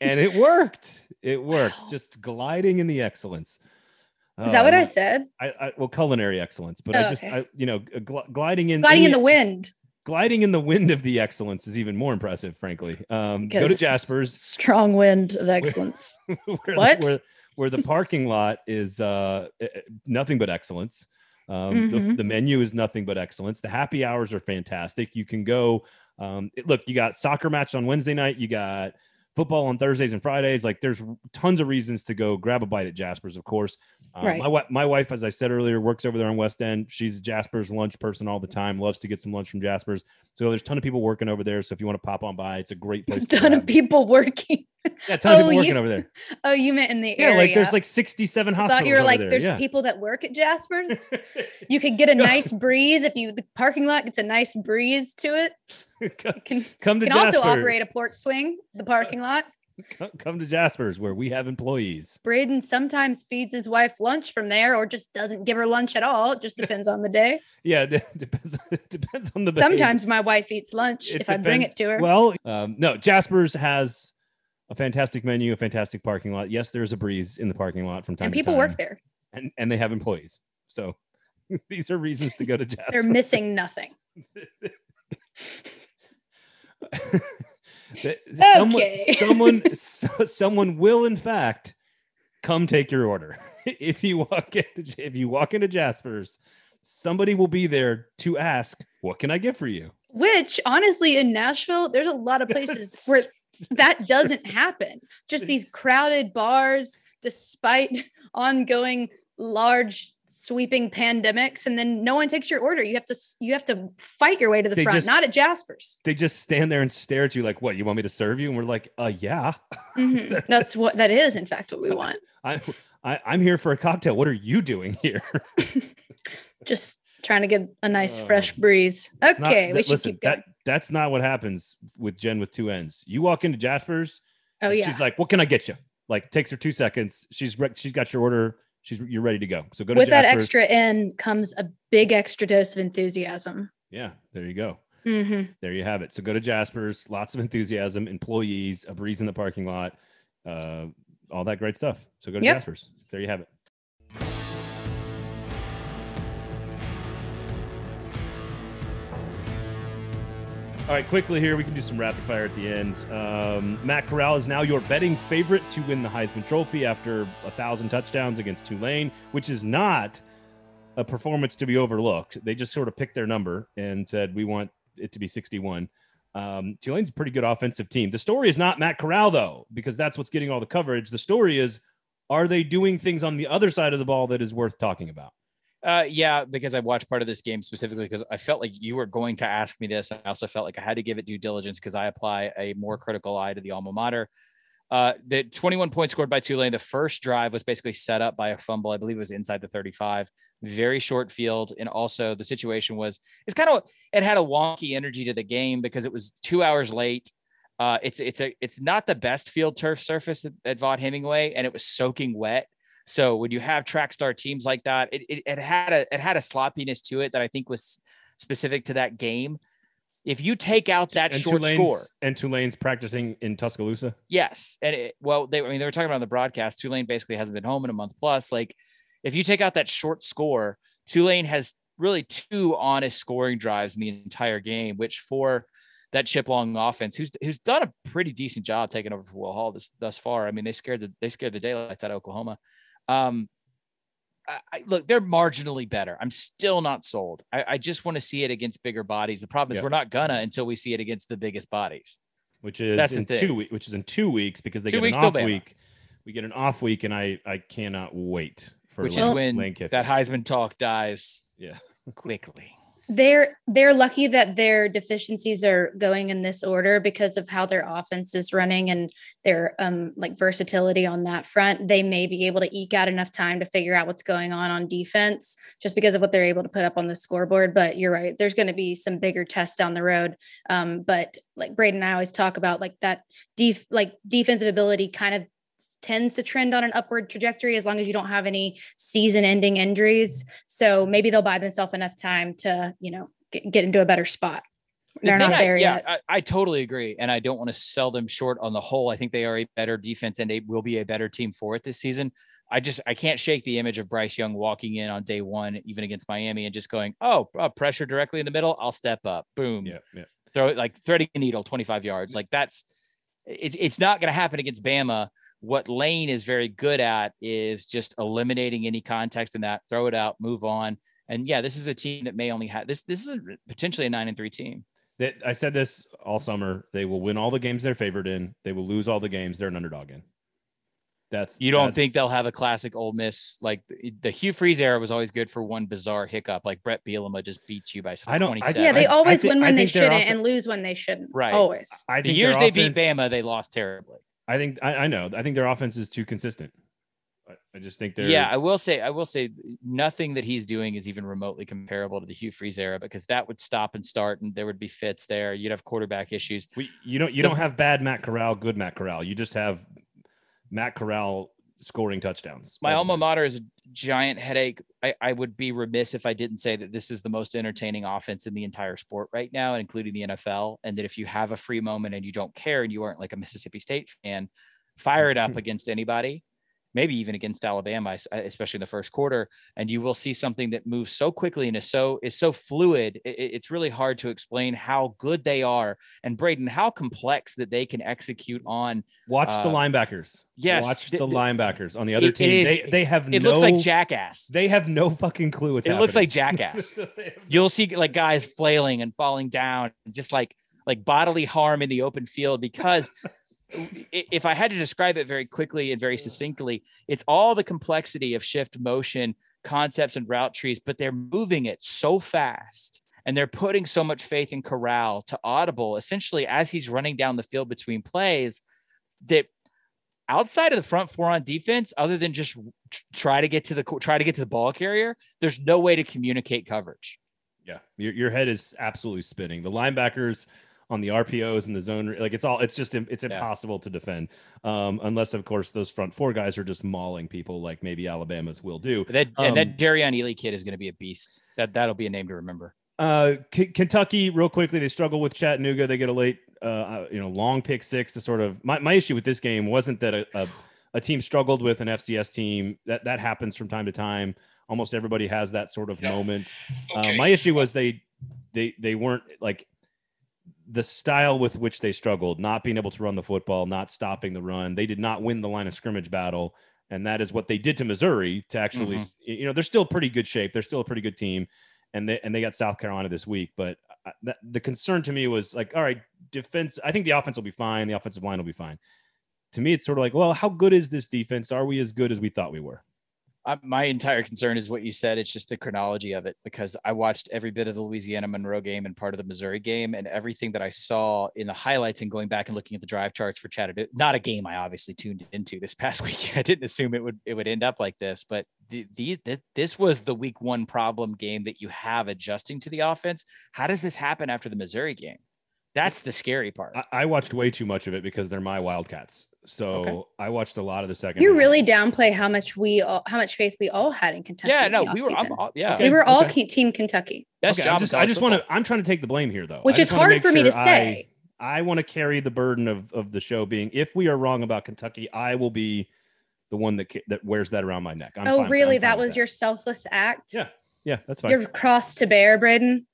and it worked. It *laughs* worked. Wow. Just gliding in the excellence. Is that what I Um, said? I, I well, culinary excellence, but I Oh, just, okay. I, you know, gl- gliding in Gliding in the wind. gliding in the wind of the excellence is even more impressive, frankly. Um, go to Jasper's, Strong wind of excellence. *laughs* where, What? The, where, where the parking lot is uh, eh, eh, nothing but excellence. Um, the, Mhm. the menu is nothing but excellence. The happy hours are fantastic. You can go. Um, it- look, you got soccer match on Wednesday night. You got football on Thursdays and Fridays. Like there's tons of reasons to go grab a bite at Jasper's, of course. Uh, Right. My, my wife, as I said earlier, works over there on West End. She's a Jasper's lunch person all the time, loves to get some lunch from Jasper's. So there's a ton of people working over there. So if you want to pop on by, it's a great place. There's a to ton of people *laughs* working. Yeah, tons ton of Oh, people working you- over there. *laughs* Oh, you meant in the Yeah, area. like there's like 67 I hospitals. thought you were like, there. there's yeah. people that work at Jasper's. *laughs* You could get a nice breeze if you the parking lot gets a nice breeze to it. *laughs* come, You can come to can also operate a port swing, the parking lot. Come, come to Jasper's where we have employees. Braden sometimes feeds his wife lunch from there or just doesn't give her lunch at all. It just depends on the day. Yeah, it depends. It depends on the behavior. Sometimes my wife eats lunch It if I bring it to her. Well, um, no, Jasper's has a fantastic menu, a fantastic parking lot. Yes, there's a breeze in the parking lot from time and to people time, work there. and and they have employees. So *laughs* these are reasons to go to *laughs* Jasper. They're missing nothing. *laughs* Someone, someone, so- someone will in fact come take your order if you walk into if you walk into Jasper's. Somebody will be there to ask, "What can I get for you?" Which honestly, in Nashville, there's a lot of places where that *laughs* doesn't happen. Just these crowded bars, despite *laughs* ongoing large sweeping pandemics, and then no one takes your order. You have to you have to fight your way to the They front, just- not at Jasper's. They just stand there and stare at you like, "What? You want me to serve you?" And we're like, "Uh, yeah." Mhm. *laughs* That's what that is, in fact, what we want. I, I I'm here for a cocktail. What are you doing here? Just trying to get a nice fresh breeze. It's not- Okay, we should listen, keep going. that that's not what happens with Jen with two ends. You walk into Jasper's, oh yeah, she's like, "What can I get you?" Like takes her two seconds. She's re- she's got your order. She's you're ready to go. So go to with that Jasper's. extra in comes a big extra dose of enthusiasm. Yeah, there you go. hmm There you have it. So go to Jasper's. Lots of enthusiasm, employees, a breeze in the parking lot, uh, all that great stuff. So go to Yep. Jasper's. There you have it. All right, quickly here, we can do some rapid fire at the end. Um, Matt Corral is now your betting favorite to win the Heisman Trophy after a thousand touchdowns against Tulane, which is not a performance to be overlooked. They just sort of picked their number and said, we want it to be 61. Um, Tulane's a pretty good offensive team. The story is not Matt Corral, though, because that's what's getting all the coverage. The story is, are they doing things on the other side of the ball that is worth talking about? Uh, yeah, because I watched part of this game specifically because I felt like you were going to ask me this. I also felt like I had to give it due diligence because I apply a more critical eye to the alma mater. Uh, the 21 points scored by Tulane. The first drive was basically set up by a fumble. I believe it was inside the 35. Very short field, and also the situation was it's kind of it had a wonky energy to the game because it was two hours late. Uh, it's it's a it's not the best field turf surface at, at Vaught Hemingway, and it was soaking wet. So when you have track star teams like that, it, it, it had a it had a sloppiness to it that I think was specific to that game. If you take out that and short Tulane's, score, and Tulane's practicing in Tuscaloosa. yes, and it, well, they I mean they were talking about on the broadcast. Tulane basically hasn't been home in a month plus. Like if you take out that short score, Tulane has really two honest scoring drives in the entire game, which for that Chip Long offense, who's who's done a pretty decent job taking over for Will Hall this, thus far. I mean, they scared the they scared the daylights out of Oklahoma. Um, I, I, look, they're marginally better. I'm still not sold. I, I just want to see it against bigger bodies. The problem is we're not gonna until we see it against the biggest bodies. which is That's in two weeks, which is in two weeks because they Two get an off week. We get an off week, and I I cannot wait for Which Lane, is when Lane that Heisman talk dies Yeah. *laughs* quickly. They're they're lucky that their deficiencies are going in this order because of how their offense is running and their um like versatility on that front. They may be able to eke out enough time to figure out what's going on on defense just because of what they're able to put up on the scoreboard. But you're right there's going to be some bigger tests down the road. Um but like braden and i always talk about like that def like defensive ability kind of tends to trend on an upward trajectory as long as you don't have any season ending injuries so maybe they'll buy themselves enough time to, you know, get, get into a better spot. The They're thing not I- there yeah, yet. I, I totally agree. And I don't want to sell them short on the whole. I think they are a better defense and they will be a better team for it this season. I just I can't shake the image of Bryce Young walking in on day one, even against Miami, and just going, "Oh, uh, pressure directly in the middle. I'll step up. Boom, Yeah, yeah. throw it like threading a needle, twenty five yards. Like that's it's it's not going to happen against Bama. What Lane is very good at is just eliminating any context in that, throw it out, move on. And yeah, this is a team that may only have this. This is potentially a nine and three team. That I said this all summer. They will win all the games they're favored in. They will lose all the games they're an underdog in. That's You don't that's- think they'll have a classic Ole Miss like the- the Hugh Freeze era was always good for one bizarre hiccup, like Bret Bielema just beats you by I don't- I- 27. Yeah, they I- I always win I when they shouldn't offen- and lose when they shouldn't. Right. Always. I the years their they beat Bama, they lost terribly. I think I, I know. I think their offense is too consistent. I, just think they're Yeah, I will say, I will say, nothing that he's doing is even remotely comparable to the Hugh Freeze era because that would stop and start, and there would be fits there. You'd have quarterback issues. We, you don't you The- don't have bad Matt Corral, good Matt Corral. You just have Matt Corral scoring touchdowns. My alma mater is a giant headache. I, I would be remiss if I didn't say that this is the most entertaining offense in the entire sport right now, including the NFL. And that if you have a free moment and you don't care and you aren't like a Mississippi State fan, fire it up *laughs* against anybody, maybe even against Alabama, uh, especially in the first quarter, and you will see something that moves so quickly and is so is so fluid. it's really hard to explain how good they are and Braden, how complex that they can execute on. Watch the uh, linebackers. yes, watch th- the linebackers on the other it- it team. is- they they have It no. looks like jackass. They have no fucking clue what's It looks like *laughs* jackass. you'll see like guys flailing and falling down just like like bodily harm in the open field because if i had to describe it very quickly and very succinctly it's all the complexity of shift motion concepts and route trees but they're moving it so fast and they're putting so much faith in corral to audible essentially as he's running down the field between plays that outside of the front four on defense other than just try to get to the try to get to the ball carrier there's no way to communicate coverage. Yeah, your, your head is absolutely spinning. The linebackers on the RPOs and the zone, like it's all, it's just, im- it's Yeah. impossible to defend, um, unless of course those front four guys are just mauling people, like maybe Alabama's will do. That Um, and that Darion Ely kid is going to be a beast. That that'll be a name to remember. Uh, K- Kentucky, real quickly, they struggle with Chattanooga. They get a late, uh, uh, you know, long pick six to sort of. My, my issue with this game wasn't that a, a, a team struggled with an FCS team. That that happens from time to time. Almost everybody has that sort of Yeah. moment. Uh, my issue was they they they weren't like the style with which they struggled, not being able to run the football, not stopping the run. They did not win the line of scrimmage battle, and that is what they did to Missouri to actually, Mhm. you know, they're still pretty good shape. They're still a pretty good team, and they and they got South Carolina this week. But I- that, the concern to me was like, all right, defense. I think the offense will be fine. The offensive line will be fine. To me, it's sort of like, well, how good is this defense? Are we as good as we thought we were? My entire concern is what you said. It's just the chronology of it because I watched every bit of the Louisiana Monroe game and part of the Missouri game, and everything that I saw in the highlights and going back and looking at the drive charts for Chattanooga. Not a game I obviously tuned into this *laughs* past weekend. I didn't assume it would it would end up like this, but the, the, the this was the week one problem game that you have adjusting to the offense. How does this happen after the Missouri game? That's the scary part. I, I watched way too much of it because they're my Wildcats. So Okay. I watched a lot of the second. You half. really downplay how much we all, how much faith we all had in Kentucky. yeah, no, we were. I'm, all- yeah, Okay. we were all okay. team Kentucky, best Okay, job. I'm just, I just want to. I'm trying to take the blame here, though. which is hard make for me to sure I- say. I want to carry the burden of, of the show being if we are wrong about Kentucky, I will be the one that that wears that around my neck. I'm oh, fine- really? I'm That with was your selfless act. Yeah, yeah, that's fine. Your cross to bear, Braden.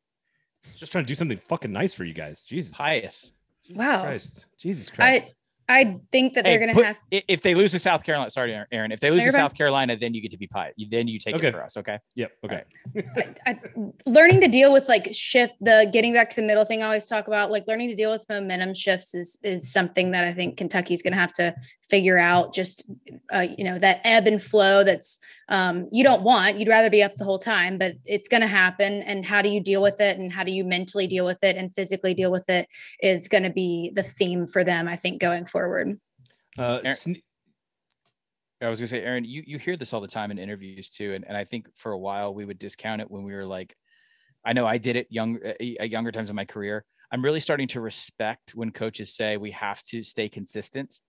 Just trying to do something fucking nice for you guys. Jesus, pious. Jesus Wow. Christ. Jesus Christ. I think that Hey, they're going to have. i- if they lose to South Carolina, sorry, Aaron. If they lose You're to. South Carolina, then you get to be pious. You- Then you take Okay. it for us. Okay. yep. Okay. I, learning to deal with like shift the getting back to the middle thing I always talk about like learning to deal with momentum shifts is is something that I think Kentucky's going to have to figure out just uh, you know that ebb and flow that's um, you don't want you'd rather be up the whole time but it's going to happen and how do you deal with it and how do you mentally deal with it and physically deal with it is going to be the theme for them I think going forward Uh, Aaron- I was gonna say, Aaron, you you hear this all the time in interviews too, and and I think for a while we would discount it when we were like, I know I did it young at younger times in my career. I'm really starting to respect when coaches say we have to stay consistent.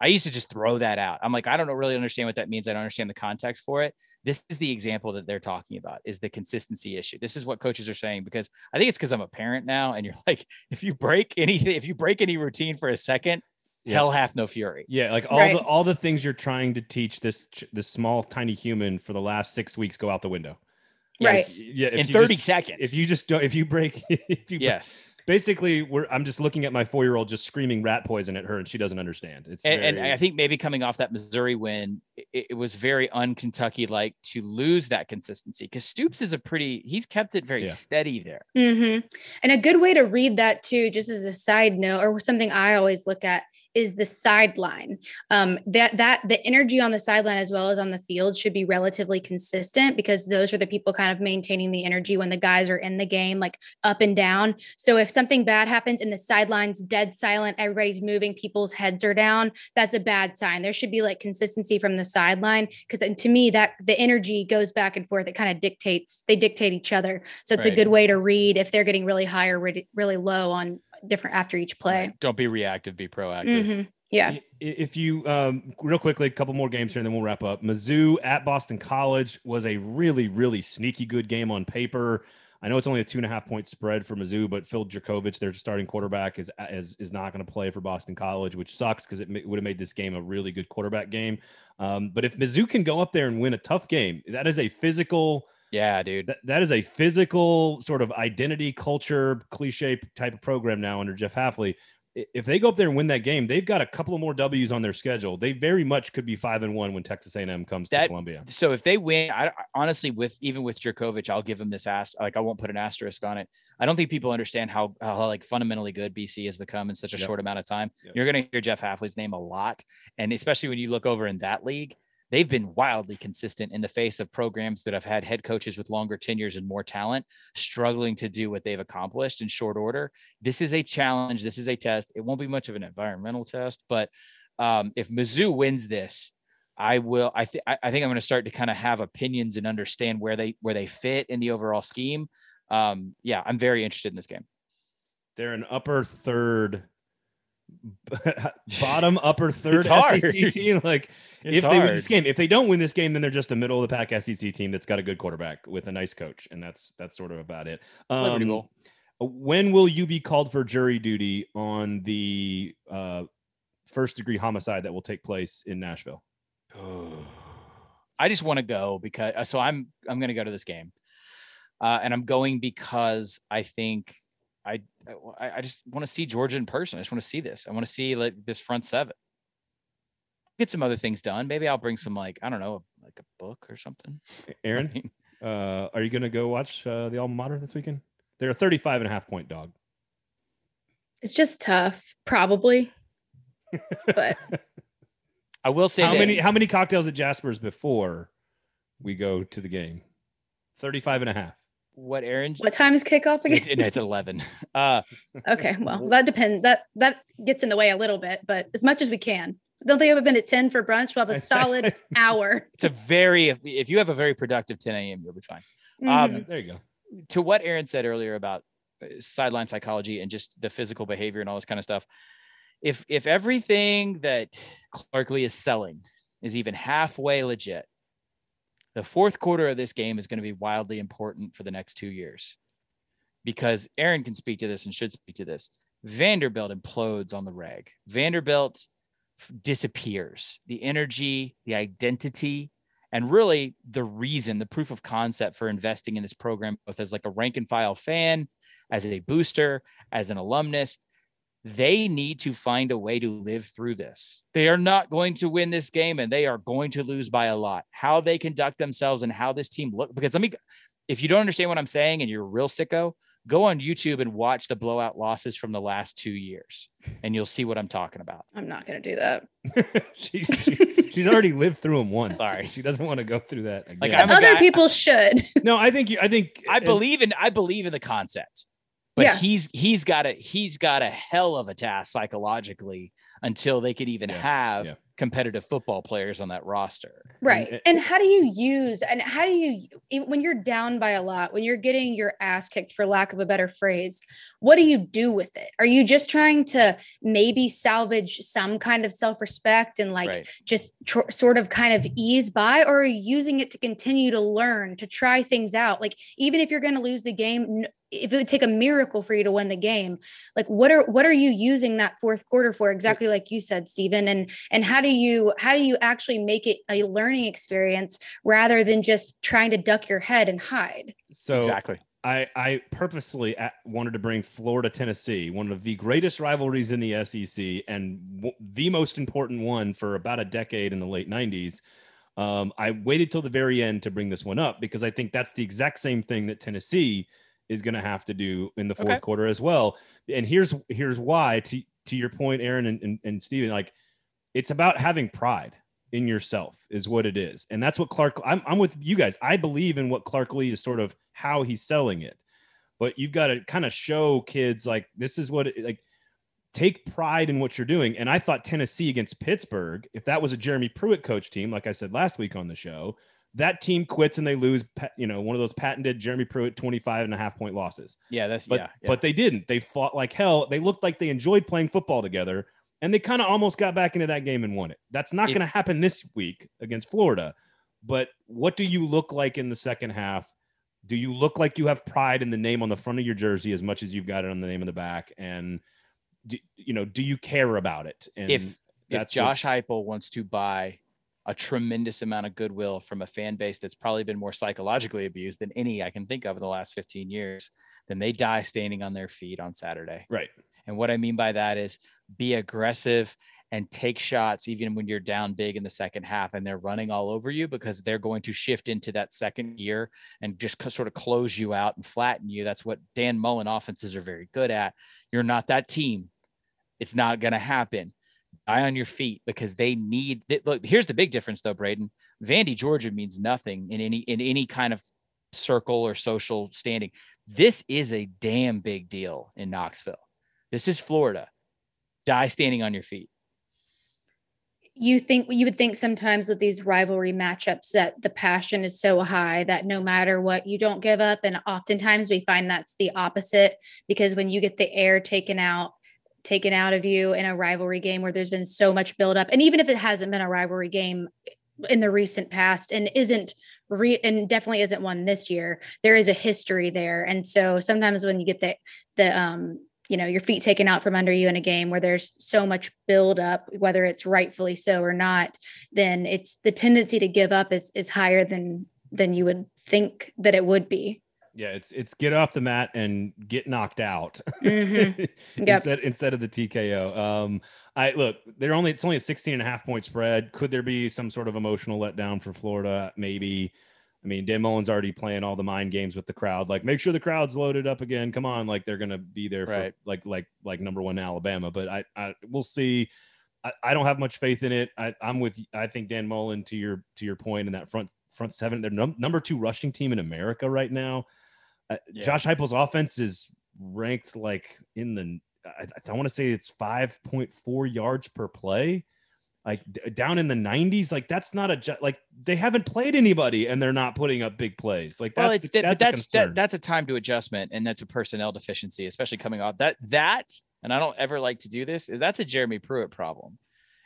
I used to just throw that out. I'm like, I don't really understand what that means. I don't understand the context for it. This is the example that they're talking about is the consistency issue. This is what coaches are saying because I think it's because I'm a parent now, and you're *laughs* like, if you break anything, if you break any routine for a second, Yeah. hell hath no fury. yeah, like all Right. the all the things you're trying to teach this this small tiny human for the last six weeks go out the window. Right. Yeah, In 30 just- seconds. If you just don't, if you break, *laughs* if you break- yes. Basically we're i'm just looking at my four-year-old just screaming rat poison at her and she doesn't understand it's and, very, and I think maybe coming off that Missouri win, it, it was very un-Kentucky like to lose that consistency because Stoops is a pretty he's kept it very Yeah. steady there. hmm And a good way to read that too, just as a side note, or something I always look at, is the sideline. Um, that that the energy on the sideline as well as on the field should be relatively consistent because those are the people kind of maintaining the energy when the guys are in the game, like up and down. So if something bad happens and the sideline's dead silent, everybody's moving, people's heads are down, that's a bad sign. There should be like consistency from the sideline because to me that the energy goes back and forth. It kind of dictates they dictate each other. So it's a good way to read if they're getting really high or really, really low on different after each play. Don't be reactive, be proactive. Mhm. Yeah. If you um, real quickly, a couple more games here, and then we'll wrap up. Mizzou at Boston College was a really, really sneaky good game on paper. I know it's only a two and a half point spread for Mizzou, but Phil Jurkovec, their starting quarterback, is is, is not going to play for Boston College, which sucks because it ma- would have made this game a really good quarterback game. Um, but if Mizzou can go up there and win a tough game, that is a physical. Yeah, dude. That, that is a physical sort of identity, culture, cliche type of program now under Jeff Hafley. If they go up there and win that game, they've got a couple of more W's on their schedule. They very much could be five and one when Texas A&M comes to Columbia. So if they win, I I- honestly with even with Jurkovec, I'll give him this ass. Like I won't put an asterisk on it. I don't think people understand how how like fundamentally good BC has become in such a Yep. short amount of time. Yep. You're going to hear Jeff Hafley's name a lot, and especially when you look over in that league, they've been wildly consistent in the face of programs that have had head coaches with longer tenures and more talent struggling to do what they've accomplished in short order. This is a challenge. This is a test. It won't be much of an environmental test, but um, if Mizzou wins this, I will. I think. I think I'm going to start to kind of have opinions and understand where they where they fit in the overall scheme. Um, yeah, I'm very interested in this game. They're an upper third, *laughs* bottom upper third It's hard. SEC team. Like It's if they win this game, if they don't win this game, then they're just a middle of the pack SEC team that's got a good quarterback with a nice coach, and that's that's sort of about it. Liberty Um, Bowl. when will you be called for jury duty on the uh, first degree homicide that will take place in Nashville? *sighs* I just want to go because uh, so I'm I'm going to go to this game, uh, and I'm going because I think I I, I just want to see Georgia in person. I just want to see this. I want to see like this front seven. Get some other things done. Maybe I'll bring some like I don't know like a book or something. Aaron, *laughs* I mean, uh, are you going to go watch uh, the alma mater this weekend? They're a 35 and a half point dog. It's just tough, probably. But *laughs* I will say how many how many cocktails at Jasper's before we go to the game? 35 and a half. what Aaron? what time is kickoff It's, again? it's 11. Uh, Okay, well, that depends. That that gets in the way a little bit, but as much as we can. Don't think I've been at 10 for brunch. We'll have a *laughs* solid *laughs* hour. it's a very if, if you have a very productive 10 a.m. you'll be fine. Um, Mhm. there you go. to what Aaron said earlier about uh, sideline psychology and just the physical behavior and all this kind of stuff. If if everything that Clark Lea is selling is even halfway legit, the fourth quarter of this game is going to be wildly important for the next two years. Because Aaron can speak to this and should speak to this. Vanderbilt implodes on the reg. Vanderbilt f- disappears. The energy, the identity, and really the reason, the proof of concept for investing in this program, both as like a rank and file fan, as a booster, as an alumnus, they need to find a way to live through this. They are not going to win this game and they are going to lose by a lot. How they conduct themselves and how this team look, because let me, if you don't understand what I'm saying and you're a real sicko, go on YouTube and watch the blowout losses from the last two years and you'll see what I'm talking about. I'm not going to do that. *laughs* she, she, she's already lived through them once. Sorry. She doesn't want to go through that again. Like, I'm other guy- people should. *laughs* no, I think you, I think I believe in I believe in the concept. But Yeah. he's he's got a he's got a hell of a task psychologically until they could even Yeah, have yeah. Competitive football players on that roster. Right. and- And how do you use and how do you when you're down by a lot, when you're getting your ass kicked for lack of a better phrase, what do you do with it? Are you just trying to maybe salvage some kind of self-respect and like right. just tr- sort of kind of ease by or are you using it to continue to learn, to try things out? Like even if you're going to lose the game, if it would take a miracle for you to win the game, like what are what are you using that fourth quarter for exactly like you said, Stephen? And and how do you how do you actually make it a learning experience rather than just trying to duck your head and hide? so exactly. I, I purposely wanted to bring Florida Tennessee, one of the greatest rivalries in the SEC and w- the most important one for about a decade in the late 90s. Um, I waited till the very end to bring this one up because I think that's the exact same thing that Tennessee is going to have to do in the fourth okay. quarter as well. And here's here's why. To to your point, Aaron and, and, and Steven, like it's about having pride in yourself is what it is. And that's what Clark, I'm, I'm with you guys. I believe in what Clark Lea is sort of how he's selling it. But you've got to kind of show kids like this is what it, like take pride in what you're doing. And I thought Tennessee against Pittsburgh, if that was a Jeremy Pruitt coach team, like I said last week on the show, that team quits and they lose, you know, one of those patented Jeremy Pruitt 25 and a half point losses. Yeah, that's but, yeah, yeah. But they didn't. They fought like hell. They looked like they enjoyed playing football together and they kind of almost got back into that game and won it. That's not going to happen this week against Florida. But what do you look like in the second half? Do you look like you have pride in the name on the front of your jersey as much as you've got it on the name of the back? And do, you know, do you care about it? And if if Josh what, Heupel wants to buy a tremendous amount of goodwill from a fan base that's probably been more psychologically abused than any I can think of in the last 15 years, then they die standing on their feet on Saturday. Right. And what I mean by that is be aggressive and take shots even when you're down big in the second half and they're running all over you because they're going to shift into that second gear and just sort of close you out and flatten you. That's what Dan Mullen offenses are very good at. You're not that team. It's not going to happen. Die on your feet because they need. Look, here's the big difference though, Braden. Vandy, Georgia means nothing in any in any kind of circle or social standing. This is a damn big deal in Knoxville. This is Florida. Die standing on your feet? You think you would think sometimes with these rivalry matchups that the passion is so high that no matter what you don't give up. And oftentimes we find that's the opposite because when you get the air taken out taken out of you in a rivalry game where there's been so much buildup and even if it hasn't been a rivalry game in the recent past and isn't re- and definitely isn't one this year there is a history there. And so sometimes when you get the the um you know your feet taken out from under you in a game where there's so much build up whether it's rightfully so or not then it's the tendency to give up is is higher than than you would think that it would be. Yeah it's it's get off the mat and get knocked out. Mm-hmm. *laughs* yep. instead instead of the tko um i look they're only it's only a 16 and a half point spread. Could there be some sort of emotional letdown for florida? Maybe I mean, Dan Mullen's already playing all the mind games with the crowd. Like, make sure the crowd's loaded up again. Come on, like they're gonna be there for right. like like like number one Alabama. But I, I we'll see. I, I don't have much faith in it. I, I'm with. I think Dan Mullen to your to your point in that front front seven. They're num- number two rushing team in America right now. Uh, yeah. Josh Heupel's offense is ranked like in the. I, I want to say it's 5.4 yards per play like d- down in the 90s like that's not a ju- like they haven't played anybody and they're not putting up big plays. Like that's well, the, that's that's, that, that's a time to adjustment and that's a personnel deficiency especially coming off that that and I don't ever like to do this is that's a Jeremy Pruitt problem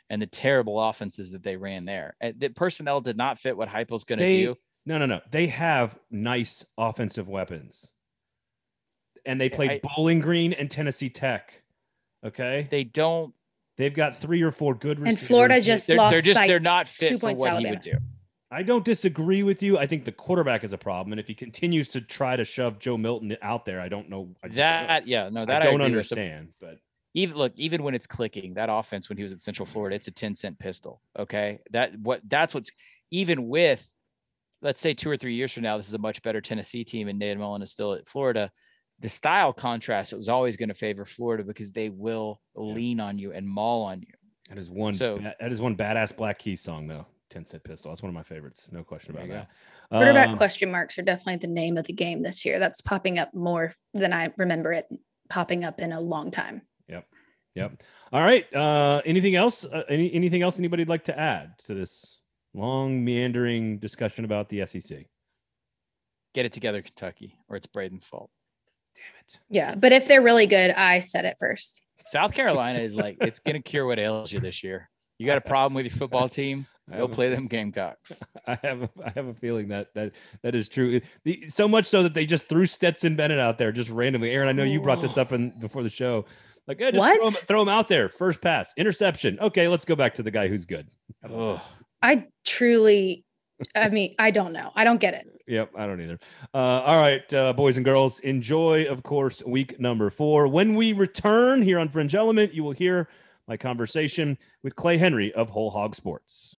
and the terrible offenses that they ran there. The personnel did not fit what Heupel's going to do. no no no. They have nice offensive weapons. And they played I, Bowling Green and Tennessee Tech okay? They don't They've got three or four good receivers. And Florida just they're, lost. They're just they're not fit for what Alabama. he would do. I don't disagree with you. I think the quarterback is a problem, and if he continues to try to shove Joe Milton out there, I don't know I that. Yeah, no, that I don't I understand. But even look, even when it's clicking, that offense when he was at Central Florida, it's a ten cent pistol. Okay, that what that's what's even with. Let's say two or three years from now, this is a much better Tennessee team, and Dan Mullen is still at Florida the style contrast, it was always going to favor Florida because they will yeah. lean on you and maul on you. That is one. So that is one badass Black Keys song though. Ten Cent Pistol. That's one of my favorites. No question about that. Quarterback um, question marks are definitely the name of the game this year. That's popping up more than I remember it popping up in a long time. Yep. Yep. All right. Uh, anything else? Uh, any anything else anybody'd like to add to this long meandering discussion about the SEC? Get it together, Kentucky, or it's Braden's fault. Yeah, but if they're really good, I said it first. South Carolina is like it's gonna *laughs* cure what ails you this year. You got a problem with your football *laughs* team? Go play them Gamecocks. *laughs* I have a, I have a feeling that that that is true. The, so much so that they just threw Stetson Bennett out there just randomly. Aaron, I know you brought this up in before the show. Like, yeah, just throw him, throw him, out there. First pass, interception. Okay, let's go back to the guy who's good. I truly, I mean, I don't know. I don't get it. Yep, I don't either. Uh, all right, uh, boys and girls, enjoy, of course, week number four. When we return here on Fringe Element, you will hear my conversation with Clay Henry of Whole Hog Sports.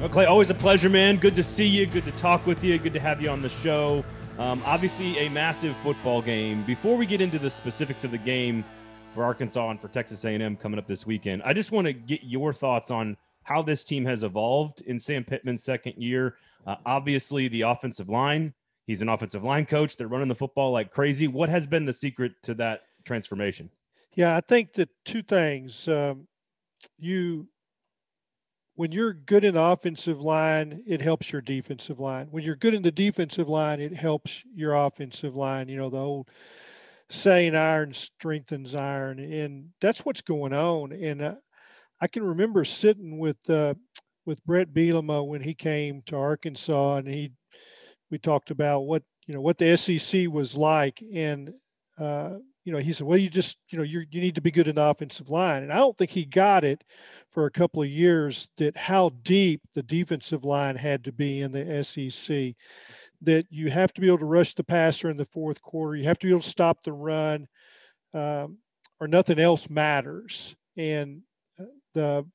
Well, Clay, always a pleasure, man. Good to see you. Good to talk with you. Good to have you on the show. Um, obviously, a massive football game. Before we get into the specifics of the game for Arkansas and for Texas A&M coming up this weekend, I just want to get your thoughts on how this team has evolved in Sam Pittman's second year. Uh, obviously, the offensive line. He's an offensive line coach. They're running the football like crazy. What has been the secret to that transformation? Yeah, I think that two things. Um, you when you're good in the offensive line, it helps your defensive line. When you're good in the defensive line, it helps your offensive line. You know, the old saying iron strengthens iron. And that's what's going on. And uh, I can remember sitting with, uh, with Bret Bielema when he came to Arkansas and he, we talked about what, you know, what the SEC was like. And, uh, you know, he said, well, you just, you know, you you need to be good in the offensive line. And I don't think he got it for a couple of years that how deep the defensive line had to be in the SEC. That you have to be able to rush the passer in the fourth quarter. You have to be able to stop the run, um, or nothing else matters. And uh, the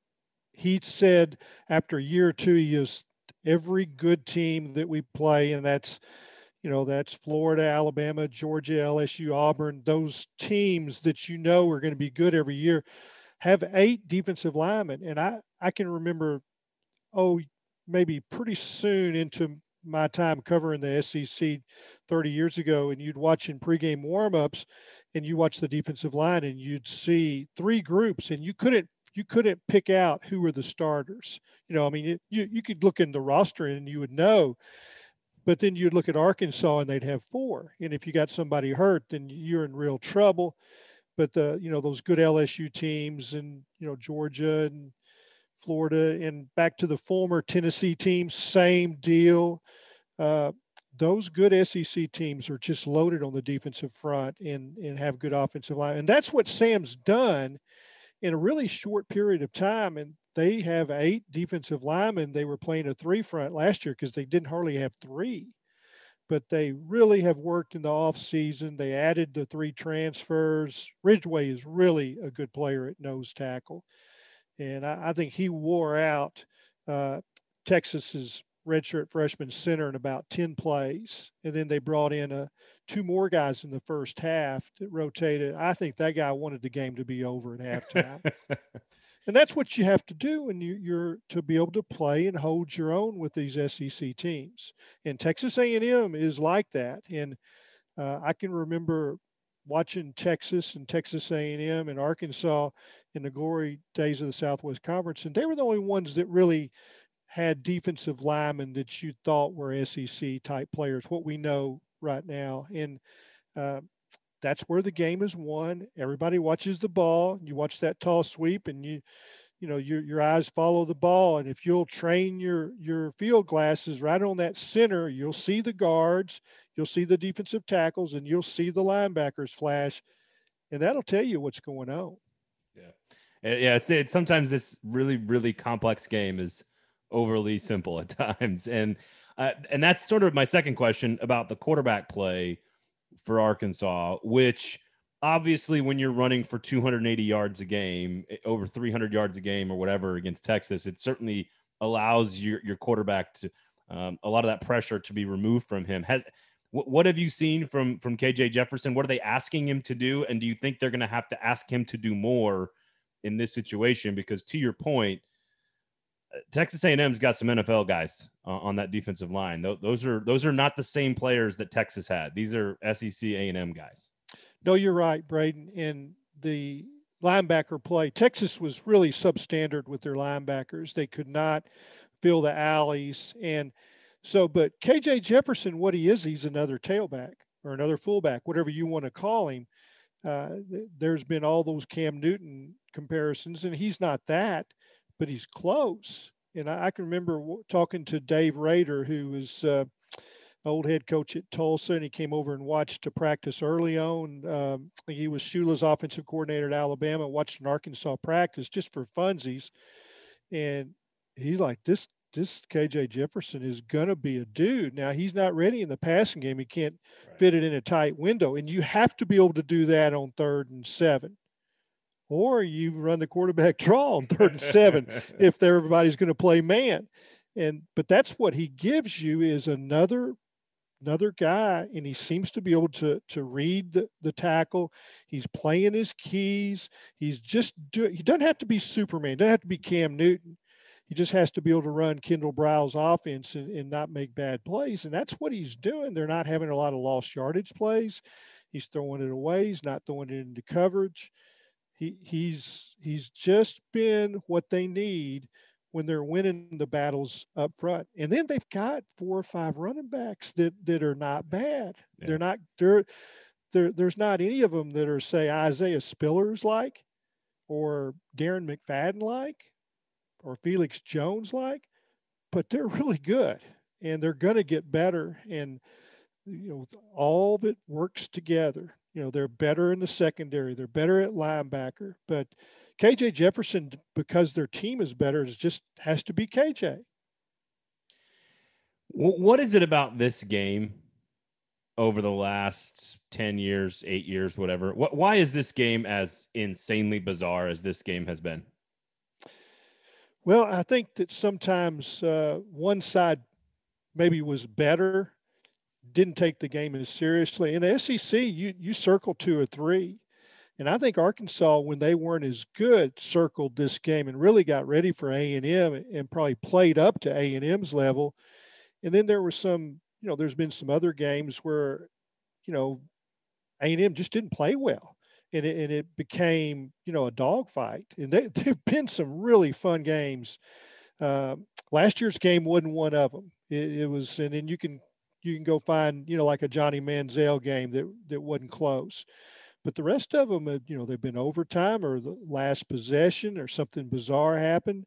he said after a year or two, he is every good team that we play, and that's you know, that's Florida, Alabama, Georgia, LSU, Auburn, those teams that you know are going to be good every year have eight defensive linemen. And I, I can remember, oh, maybe pretty soon into my time covering the SEC 30 years ago, and you'd watch in pregame warmups and you watch the defensive line and you'd see three groups and you couldn't you couldn't pick out who were the starters. You know, I mean, you you could look in the roster and you would know but then you'd look at Arkansas and they'd have four. And if you got somebody hurt, then you're in real trouble. But the you know those good LSU teams and you know Georgia and Florida and back to the former Tennessee team, same deal. Uh, those good SEC teams are just loaded on the defensive front and and have good offensive line, and that's what Sam's done in a really short period of time. And they have eight defensive linemen. They were playing a three front last year because they didn't hardly have three. But they really have worked in the off season. They added the three transfers. Ridgeway is really a good player at nose tackle, and I, I think he wore out uh, Texas's redshirt freshman center in about 10 plays. And then they brought in a, uh, two more guys in the first half that rotated. I think that guy wanted the game to be over at halftime. *laughs* and that's what you have to do and you, are to be able to play and hold your own with these SEC teams. And Texas A&M is like that. And uh, I can remember watching Texas and Texas A&M and Arkansas in the glory days of the Southwest Conference, and they were the only ones that really had defensive linemen that you thought were SEC type players. What we know right now, and uh, that's where the game is won. Everybody watches the ball. You watch that tall sweep, and you, you know, your your eyes follow the ball. And if you'll train your your field glasses right on that center, you'll see the guards, you'll see the defensive tackles, and you'll see the linebackers flash, and that'll tell you what's going on. Yeah, yeah. It's it's sometimes this really really complex game is overly simple at *laughs* times, and uh, and that's sort of my second question about the quarterback play for Arkansas, which obviously when you're running for 280 yards a game, eh, over 300 yards a game or whatever against Texas, it certainly allows your your quarterback to um, a lot of that pressure to be removed from him. Has what, what have you seen from from KJ Jefferson? What are they asking him to do? And do you think they're going to have to ask him to do more in this situation? Because to your point, Texas A&M's got some NFL guys uh, on that defensive line. Th- those are those are not the same players that Texas had. These are SEC A&M guys. No, you're right, Braden. In the linebacker play, Texas was really substandard with their linebackers. They could not fill the alleys, and so. But KJ Jefferson, what he is, he's another tailback or another fullback, whatever you want to call him. Uh, there's been all those Cam Newton comparisons, and he's not that but he's close. And I, I can remember w- talking to Dave Rader, who was uh, old head coach at Tulsa, and he came over and watched to practice early on. Um, he was Shula's offensive coordinator at Alabama. Watched an Arkansas practice just for funsies, and he's like, "This this KJ Jefferson is gonna be a dude." Now he's not ready in the passing game. He can't right. fit it in a tight window, and you have to be able to do that on third and seven. Or you run the quarterback *laughs* draw on third and seven *laughs* if everybody's going to play man and but that's what he gives you is another another guy and he seems to be able to to read the, the tackle. He's playing his keys. He's just do he doesn't have to be superman doesn't have to be cam newton. He just has to be able to run kendal briles offense and, and not make bad plays and that's what he's doing. They're not having a lot of lost yardage plays. He's throwing it away. He's not throwing it into coverage. He he's he's just been what they need when they're winning the battles up front. And then they've got four or five running backs that that are not bad. Yeah. They're not they're there, there's not any of them that are say Isaiah Spillers like or Darren McFadden like or Felix Jones like, but they're really good and they're going to get better. And, you know, all of it works together. You know, they're better in the secondary, they're better at linebacker, but KJ Jefferson, because their team is better, is just has to be KJ. What is it about this game over the last 10 years, eight years, whatever? What, why is this game as insanely bizarre as this game has been? Well, I think that sometimes uh, one side maybe was better, didn't take the game as seriously. In the SEC, you you circle two or three, and I think Arkansas, when they weren't as good, circled this game and really got ready for A and M and probably played up to A and M's level. And then there was some, you know, there's been some other games where, you know, A and M just didn't play well, and it, and it became, you know, a dogfight. And they, *laughs* there've been some really fun games. Uh, last year's game wasn't one of them. It, it was, and then you can you can go find, you know, like a Johnny Manziel game that that wasn't close. But the rest of them, you know, they've been overtime or the last possession or something bizarre happened.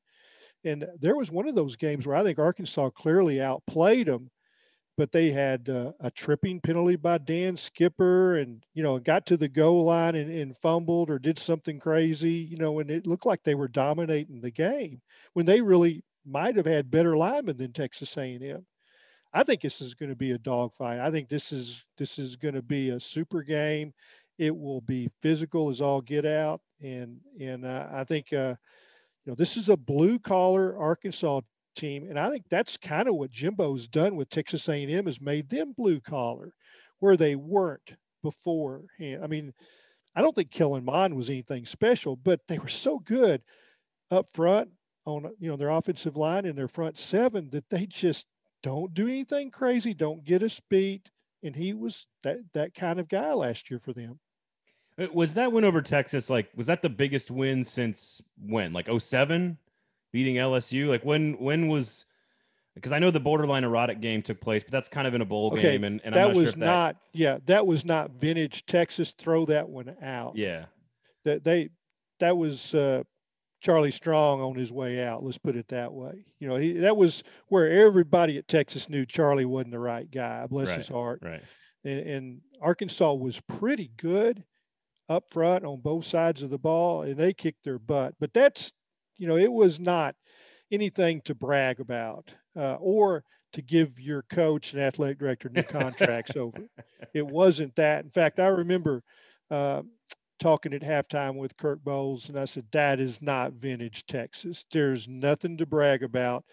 And there was one of those games where I think Arkansas clearly outplayed them, but they had uh, a tripping penalty by Dan Skipper and, you know, got to the goal line and, and fumbled or did something crazy, you know, and it looked like they were dominating the game when they really might have had better linemen than Texas A&M. I think this is going to be a dogfight. I think this is this is going to be a super game. It will be physical as all get out, and and uh, I think uh, you know this is a blue collar Arkansas team, and I think that's kind of what Jimbo's done with Texas A&M has made them blue collar, where they weren't before. I mean, I don't think Kellen Mond was anything special, but they were so good up front on you know their offensive line and their front seven that they just don't do anything crazy, don't get us beat. And he was that that kind of guy last year for them. Uh, was that win over Texas like was that the biggest win since when? Like 07 beating LSU? Like when when was because I know the borderline erotic game took place, but that's kind of in a bowl okay, game, and, and that not was sure not, yeah, that was not vintage Texas. Throw that one out. Yeah, that they that was uh, Charlie Strong on his way out. Let's put it that way. You know, he, that was where everybody at Texas knew Charlie wasn't the right guy. Bless right, his heart. Right. And, and Arkansas was pretty good up front on both sides of the ball, and they kicked their butt. But that's, you know, it was not anything to brag about uh, or to give your coach and athletic director new contracts over. *laughs* It wasn't that. In fact, I remember uh, talking at halftime with Kirk Bohls, and I said, "That is not vintage Texas. There's nothing to brag about."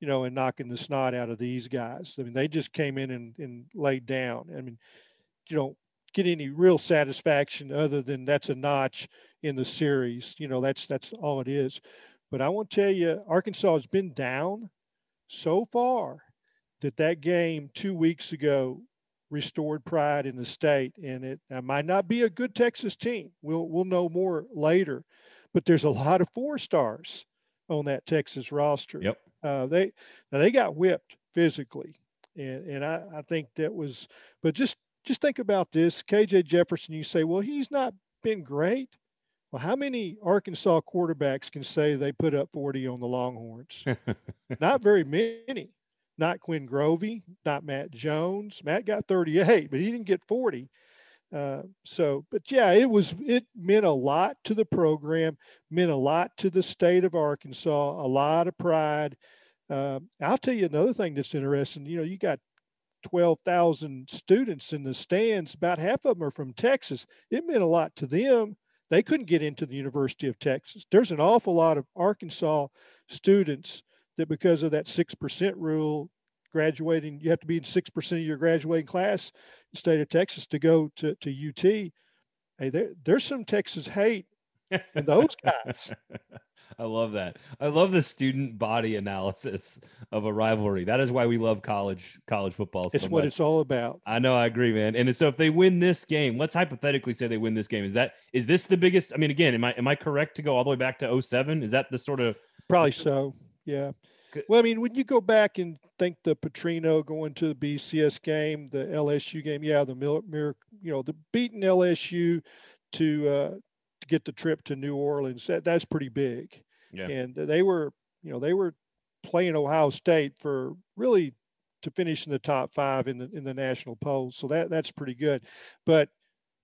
You know, and knocking the snot out of these guys. I mean, they just came in and, and laid down. I mean, you know, get any real satisfaction other than that's a notch in the series. You know, that's that's all it is. But I want to tell you, Arkansas has been down so far that that game two weeks ago restored pride in the state, and it, it might not be a good Texas team. We'll we'll know more later, but there's a lot of four stars on that Texas roster. Yep. Uh, they now they got whipped physically, and and I, I think that was, but just just think about this KJ Jefferson. You say, well, he's not been great. Well, how many Arkansas quarterbacks can say they put up 40 on the Longhorns? *laughs* not very many. not Quinn Grovey, not Matt Jones. Matt got 38, but he didn't get 40. Uh, so, but yeah, it was, it meant a lot to the program, meant a lot to the state of Arkansas, a lot of pride. Uh, I'll tell you another thing that's interesting. You know, you got 12,000 students in the stands, about half of them are from Texas. It meant a lot to them. They couldn't get into the University of Texas. There's an awful lot of Arkansas students that, because of that 6% rule, graduating, you have to be in 6% of your graduating class in the state of Texas to go to, to UT. Hey, there, there's some Texas hate in those guys. *laughs* I love that. I love the student body analysis of a rivalry. That is why we love college college football. So it's what much. it's all about. I know, I agree, man. And so if they win this game, let's hypothetically say they win this game. Is that is this the biggest? I mean, again, am I am I correct to go all the way back to 07? Is that the sort of Probably so. Yeah. Well, I mean, when you go back and think the Petrino going to the BCS game, the LSU game, yeah, the Mil- Mir- you know, the beating LSU to uh, to get the trip to New Orleans, that, that's pretty big. Yeah. And they were, you know, they were playing Ohio State for really to finish in the top five in the in the national polls. So that that's pretty good. But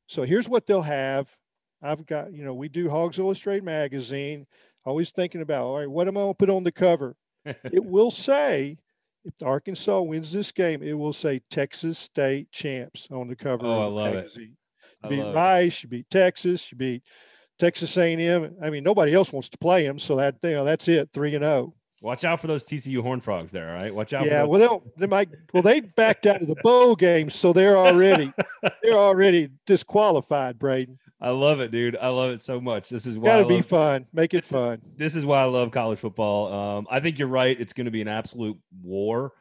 so here's what they'll have. I've got, you know, we do Hogs Illustrated magazine. Always thinking about, all right, what am I gonna put on the cover? *laughs* it will say if Arkansas wins this game, it will say Texas State champs on the cover Oh, I of the love it. magazine. I You beat. Rice, you beat Texas, you beat Texas A&M. I mean, nobody else wants to play them, so that you know, that's it, three and zero. Watch out for those TCU Horn Frogs there, all right? Watch out Yeah, for well, they'll, might. Well, they backed out of the bowl game, so they're already *laughs* they're already disqualified. Braden, I love it, dude. I love it so much. This is why got I to be fun. Make it fun. this is why I love college football. Um, I think you're right. It's going to be an absolute war.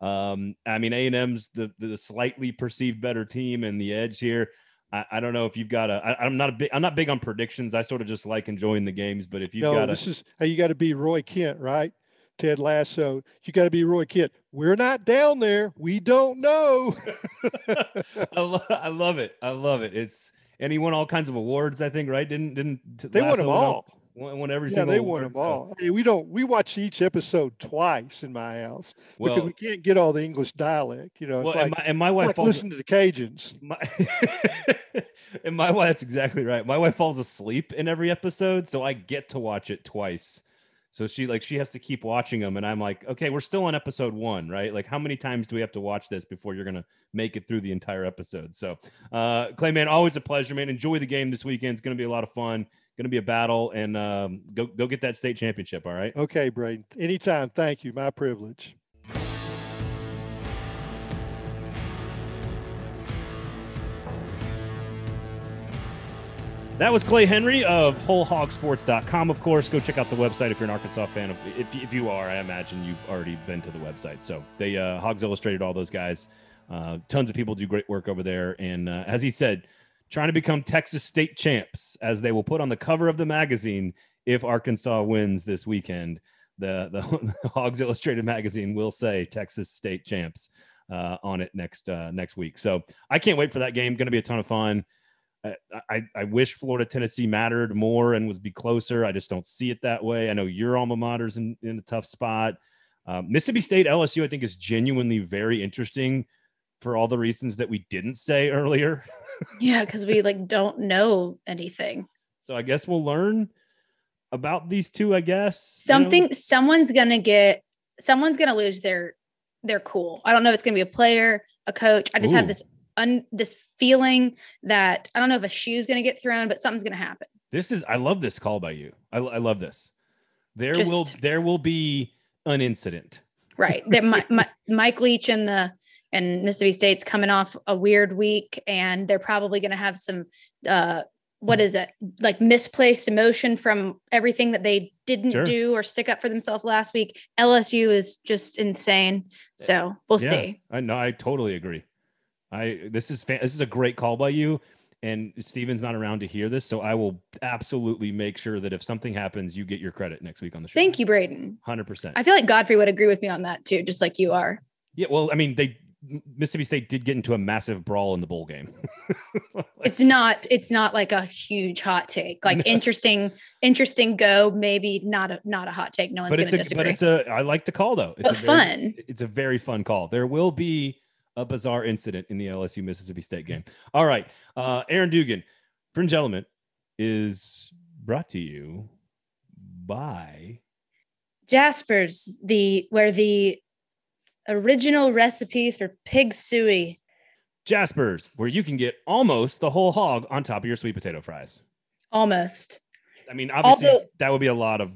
Um, I mean, A and M's the the slightly perceived better team and the edge here. I, I don't know if you've got a. I, I'm not a big. I'm not big on predictions. I sort of just like enjoying the games. But if you've no, got a, this is hey, you got to be Roy Kent, right? Ted Lasso. You got to be Roy Kent. We're not down there. We don't know. *laughs* I, lo- I love it. I love it. It's and he won all kinds of awards. I think right. Didn't didn't They won Lasso them all- all. Won, won every Yeah, single. they won them all. I mean, we don't. We watch each episode twice in my house because we can't get all the English dialect. You know, it's well, like, and my, and my wife like falls, listen to the Cajuns. my *laughs* and my wife that's exactly right my wife falls asleep in every episode so i get to watch it twice so she like she has to keep watching them and i'm like okay we're still on episode one right like how many times do we have to watch this before you're gonna make it through the entire episode so uh clay man always a pleasure man enjoy the game this weekend it's gonna be a lot of fun gonna be a battle and um go go get that state championship all right Okay, Braden. Anytime. Thank you. My privilege. That was Clay Henry of WholeHogSports.com. Of course, go check out the website if you're an Arkansas fan. If, if you are, I imagine you've already been to the website. So they uh, Hogs Illustrated, all those guys. Uh, tons of people do great work over there. And uh, as he said, trying to become Texas State champs, as they will put on the cover of the magazine if Arkansas wins this weekend. The the, *laughs* the Hogs Illustrated magazine will say Texas State champs uh, on it next uh, next week. So I can't wait for that game. Going to be a ton of fun. I, I, wish Florida Tennessee mattered more and was be closer. I just don't see it that way. I know your alma mater's in, in a tough spot. Um, Mississippi State LSU, I think, is genuinely very interesting for all the reasons that we didn't say *laughs* earlier. Yeah, because we like don't know anything. So I guess we'll learn about these two. I guess you know? Something someone's gonna get someone's gonna lose their their cool. I don't know if it's gonna be a player, a coach. I just Ooh. have this un this feeling that I don't know if a shoe's gonna get thrown, but something's gonna happen. This is I love this call by you. I, I love this. There will there will be an incident. Right. That my, my, Mike Leach and the and Mississippi State's coming off a weird week, and they're probably going to have some uh, what is it like misplaced emotion from everything that they didn't Sure. do or stick up for themselves last week. LSU is just insane, so we'll Yeah. see. I know. I totally agree. I this is fan, this is a great call by you. And Steven's not around to hear this, so I will absolutely make sure that if something happens, you get your credit next week on the show. Thank you, Braden. hundred percent. I feel like Godfrey would agree with me on that too, just like you are. Yeah, well, I mean, they Mississippi State did get into a massive brawl in the bowl game. *laughs* it's not it's not like a huge hot take. Like *laughs* No. interesting, interesting go, maybe not a not a hot take. No one's it's a disagree. but it's a I like the call though. It's But a very, fun. It's a very fun call. There will be a bizarre incident in the LSU Mississippi State game. All right, uh, Erin Dugan, Fringe Element is brought to you by Jasper's, the where the original recipe for pig suey. Jaspers, where you can get almost the whole hog on top of your sweet potato fries. Almost. I mean, obviously Although- that would be a lot of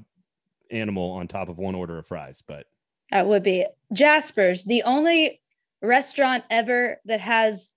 animal on top of one order of fries, but That would be Jasper's, the only restaurant ever that has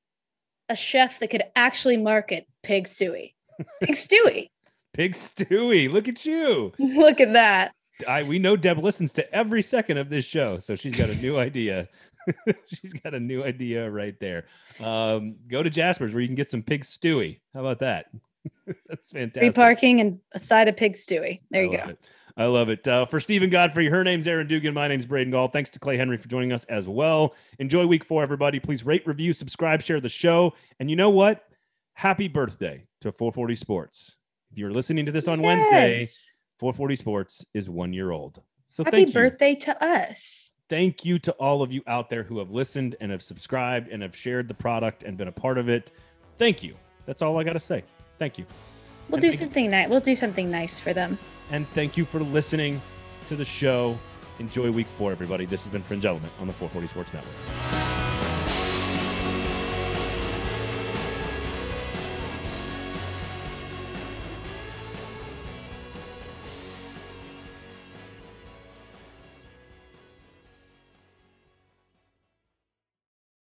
a chef that could actually market pig suey. *laughs* Pig stewy. Pig Stewie, look at you. *laughs* Look at that. I we know Deb listens to every second of this show, so she's got a new *laughs* idea. *laughs* she's got a new idea right there. Um, go to Jasper's where you can get some pig stewie. How about that? *laughs* That's fantastic. Free fantastic. parking and a side of pig stewy. There I you go. it. I love it. Uh, for Steven Godfrey, her name's Erin Dugan. My name's Braden Gall. Thanks to Clay Henry for joining us as well. Enjoy week four, everybody. Please rate, review, subscribe, share the show. And you know what? Happy birthday to 440 Sports. If you're listening to this on Wednesday, Yes. 440 Sports is one year old. So Happy thank you. birthday to us. Thank you to all of you out there who have listened and have subscribed and have shared the product and been a part of it. Thank you. That's all I got to say. Thank you. We'll And do something nice. We'll do something nice for them. And thank you for listening to the show. Enjoy week four, everybody. This has been Fringe Element on the 440 Sports Network.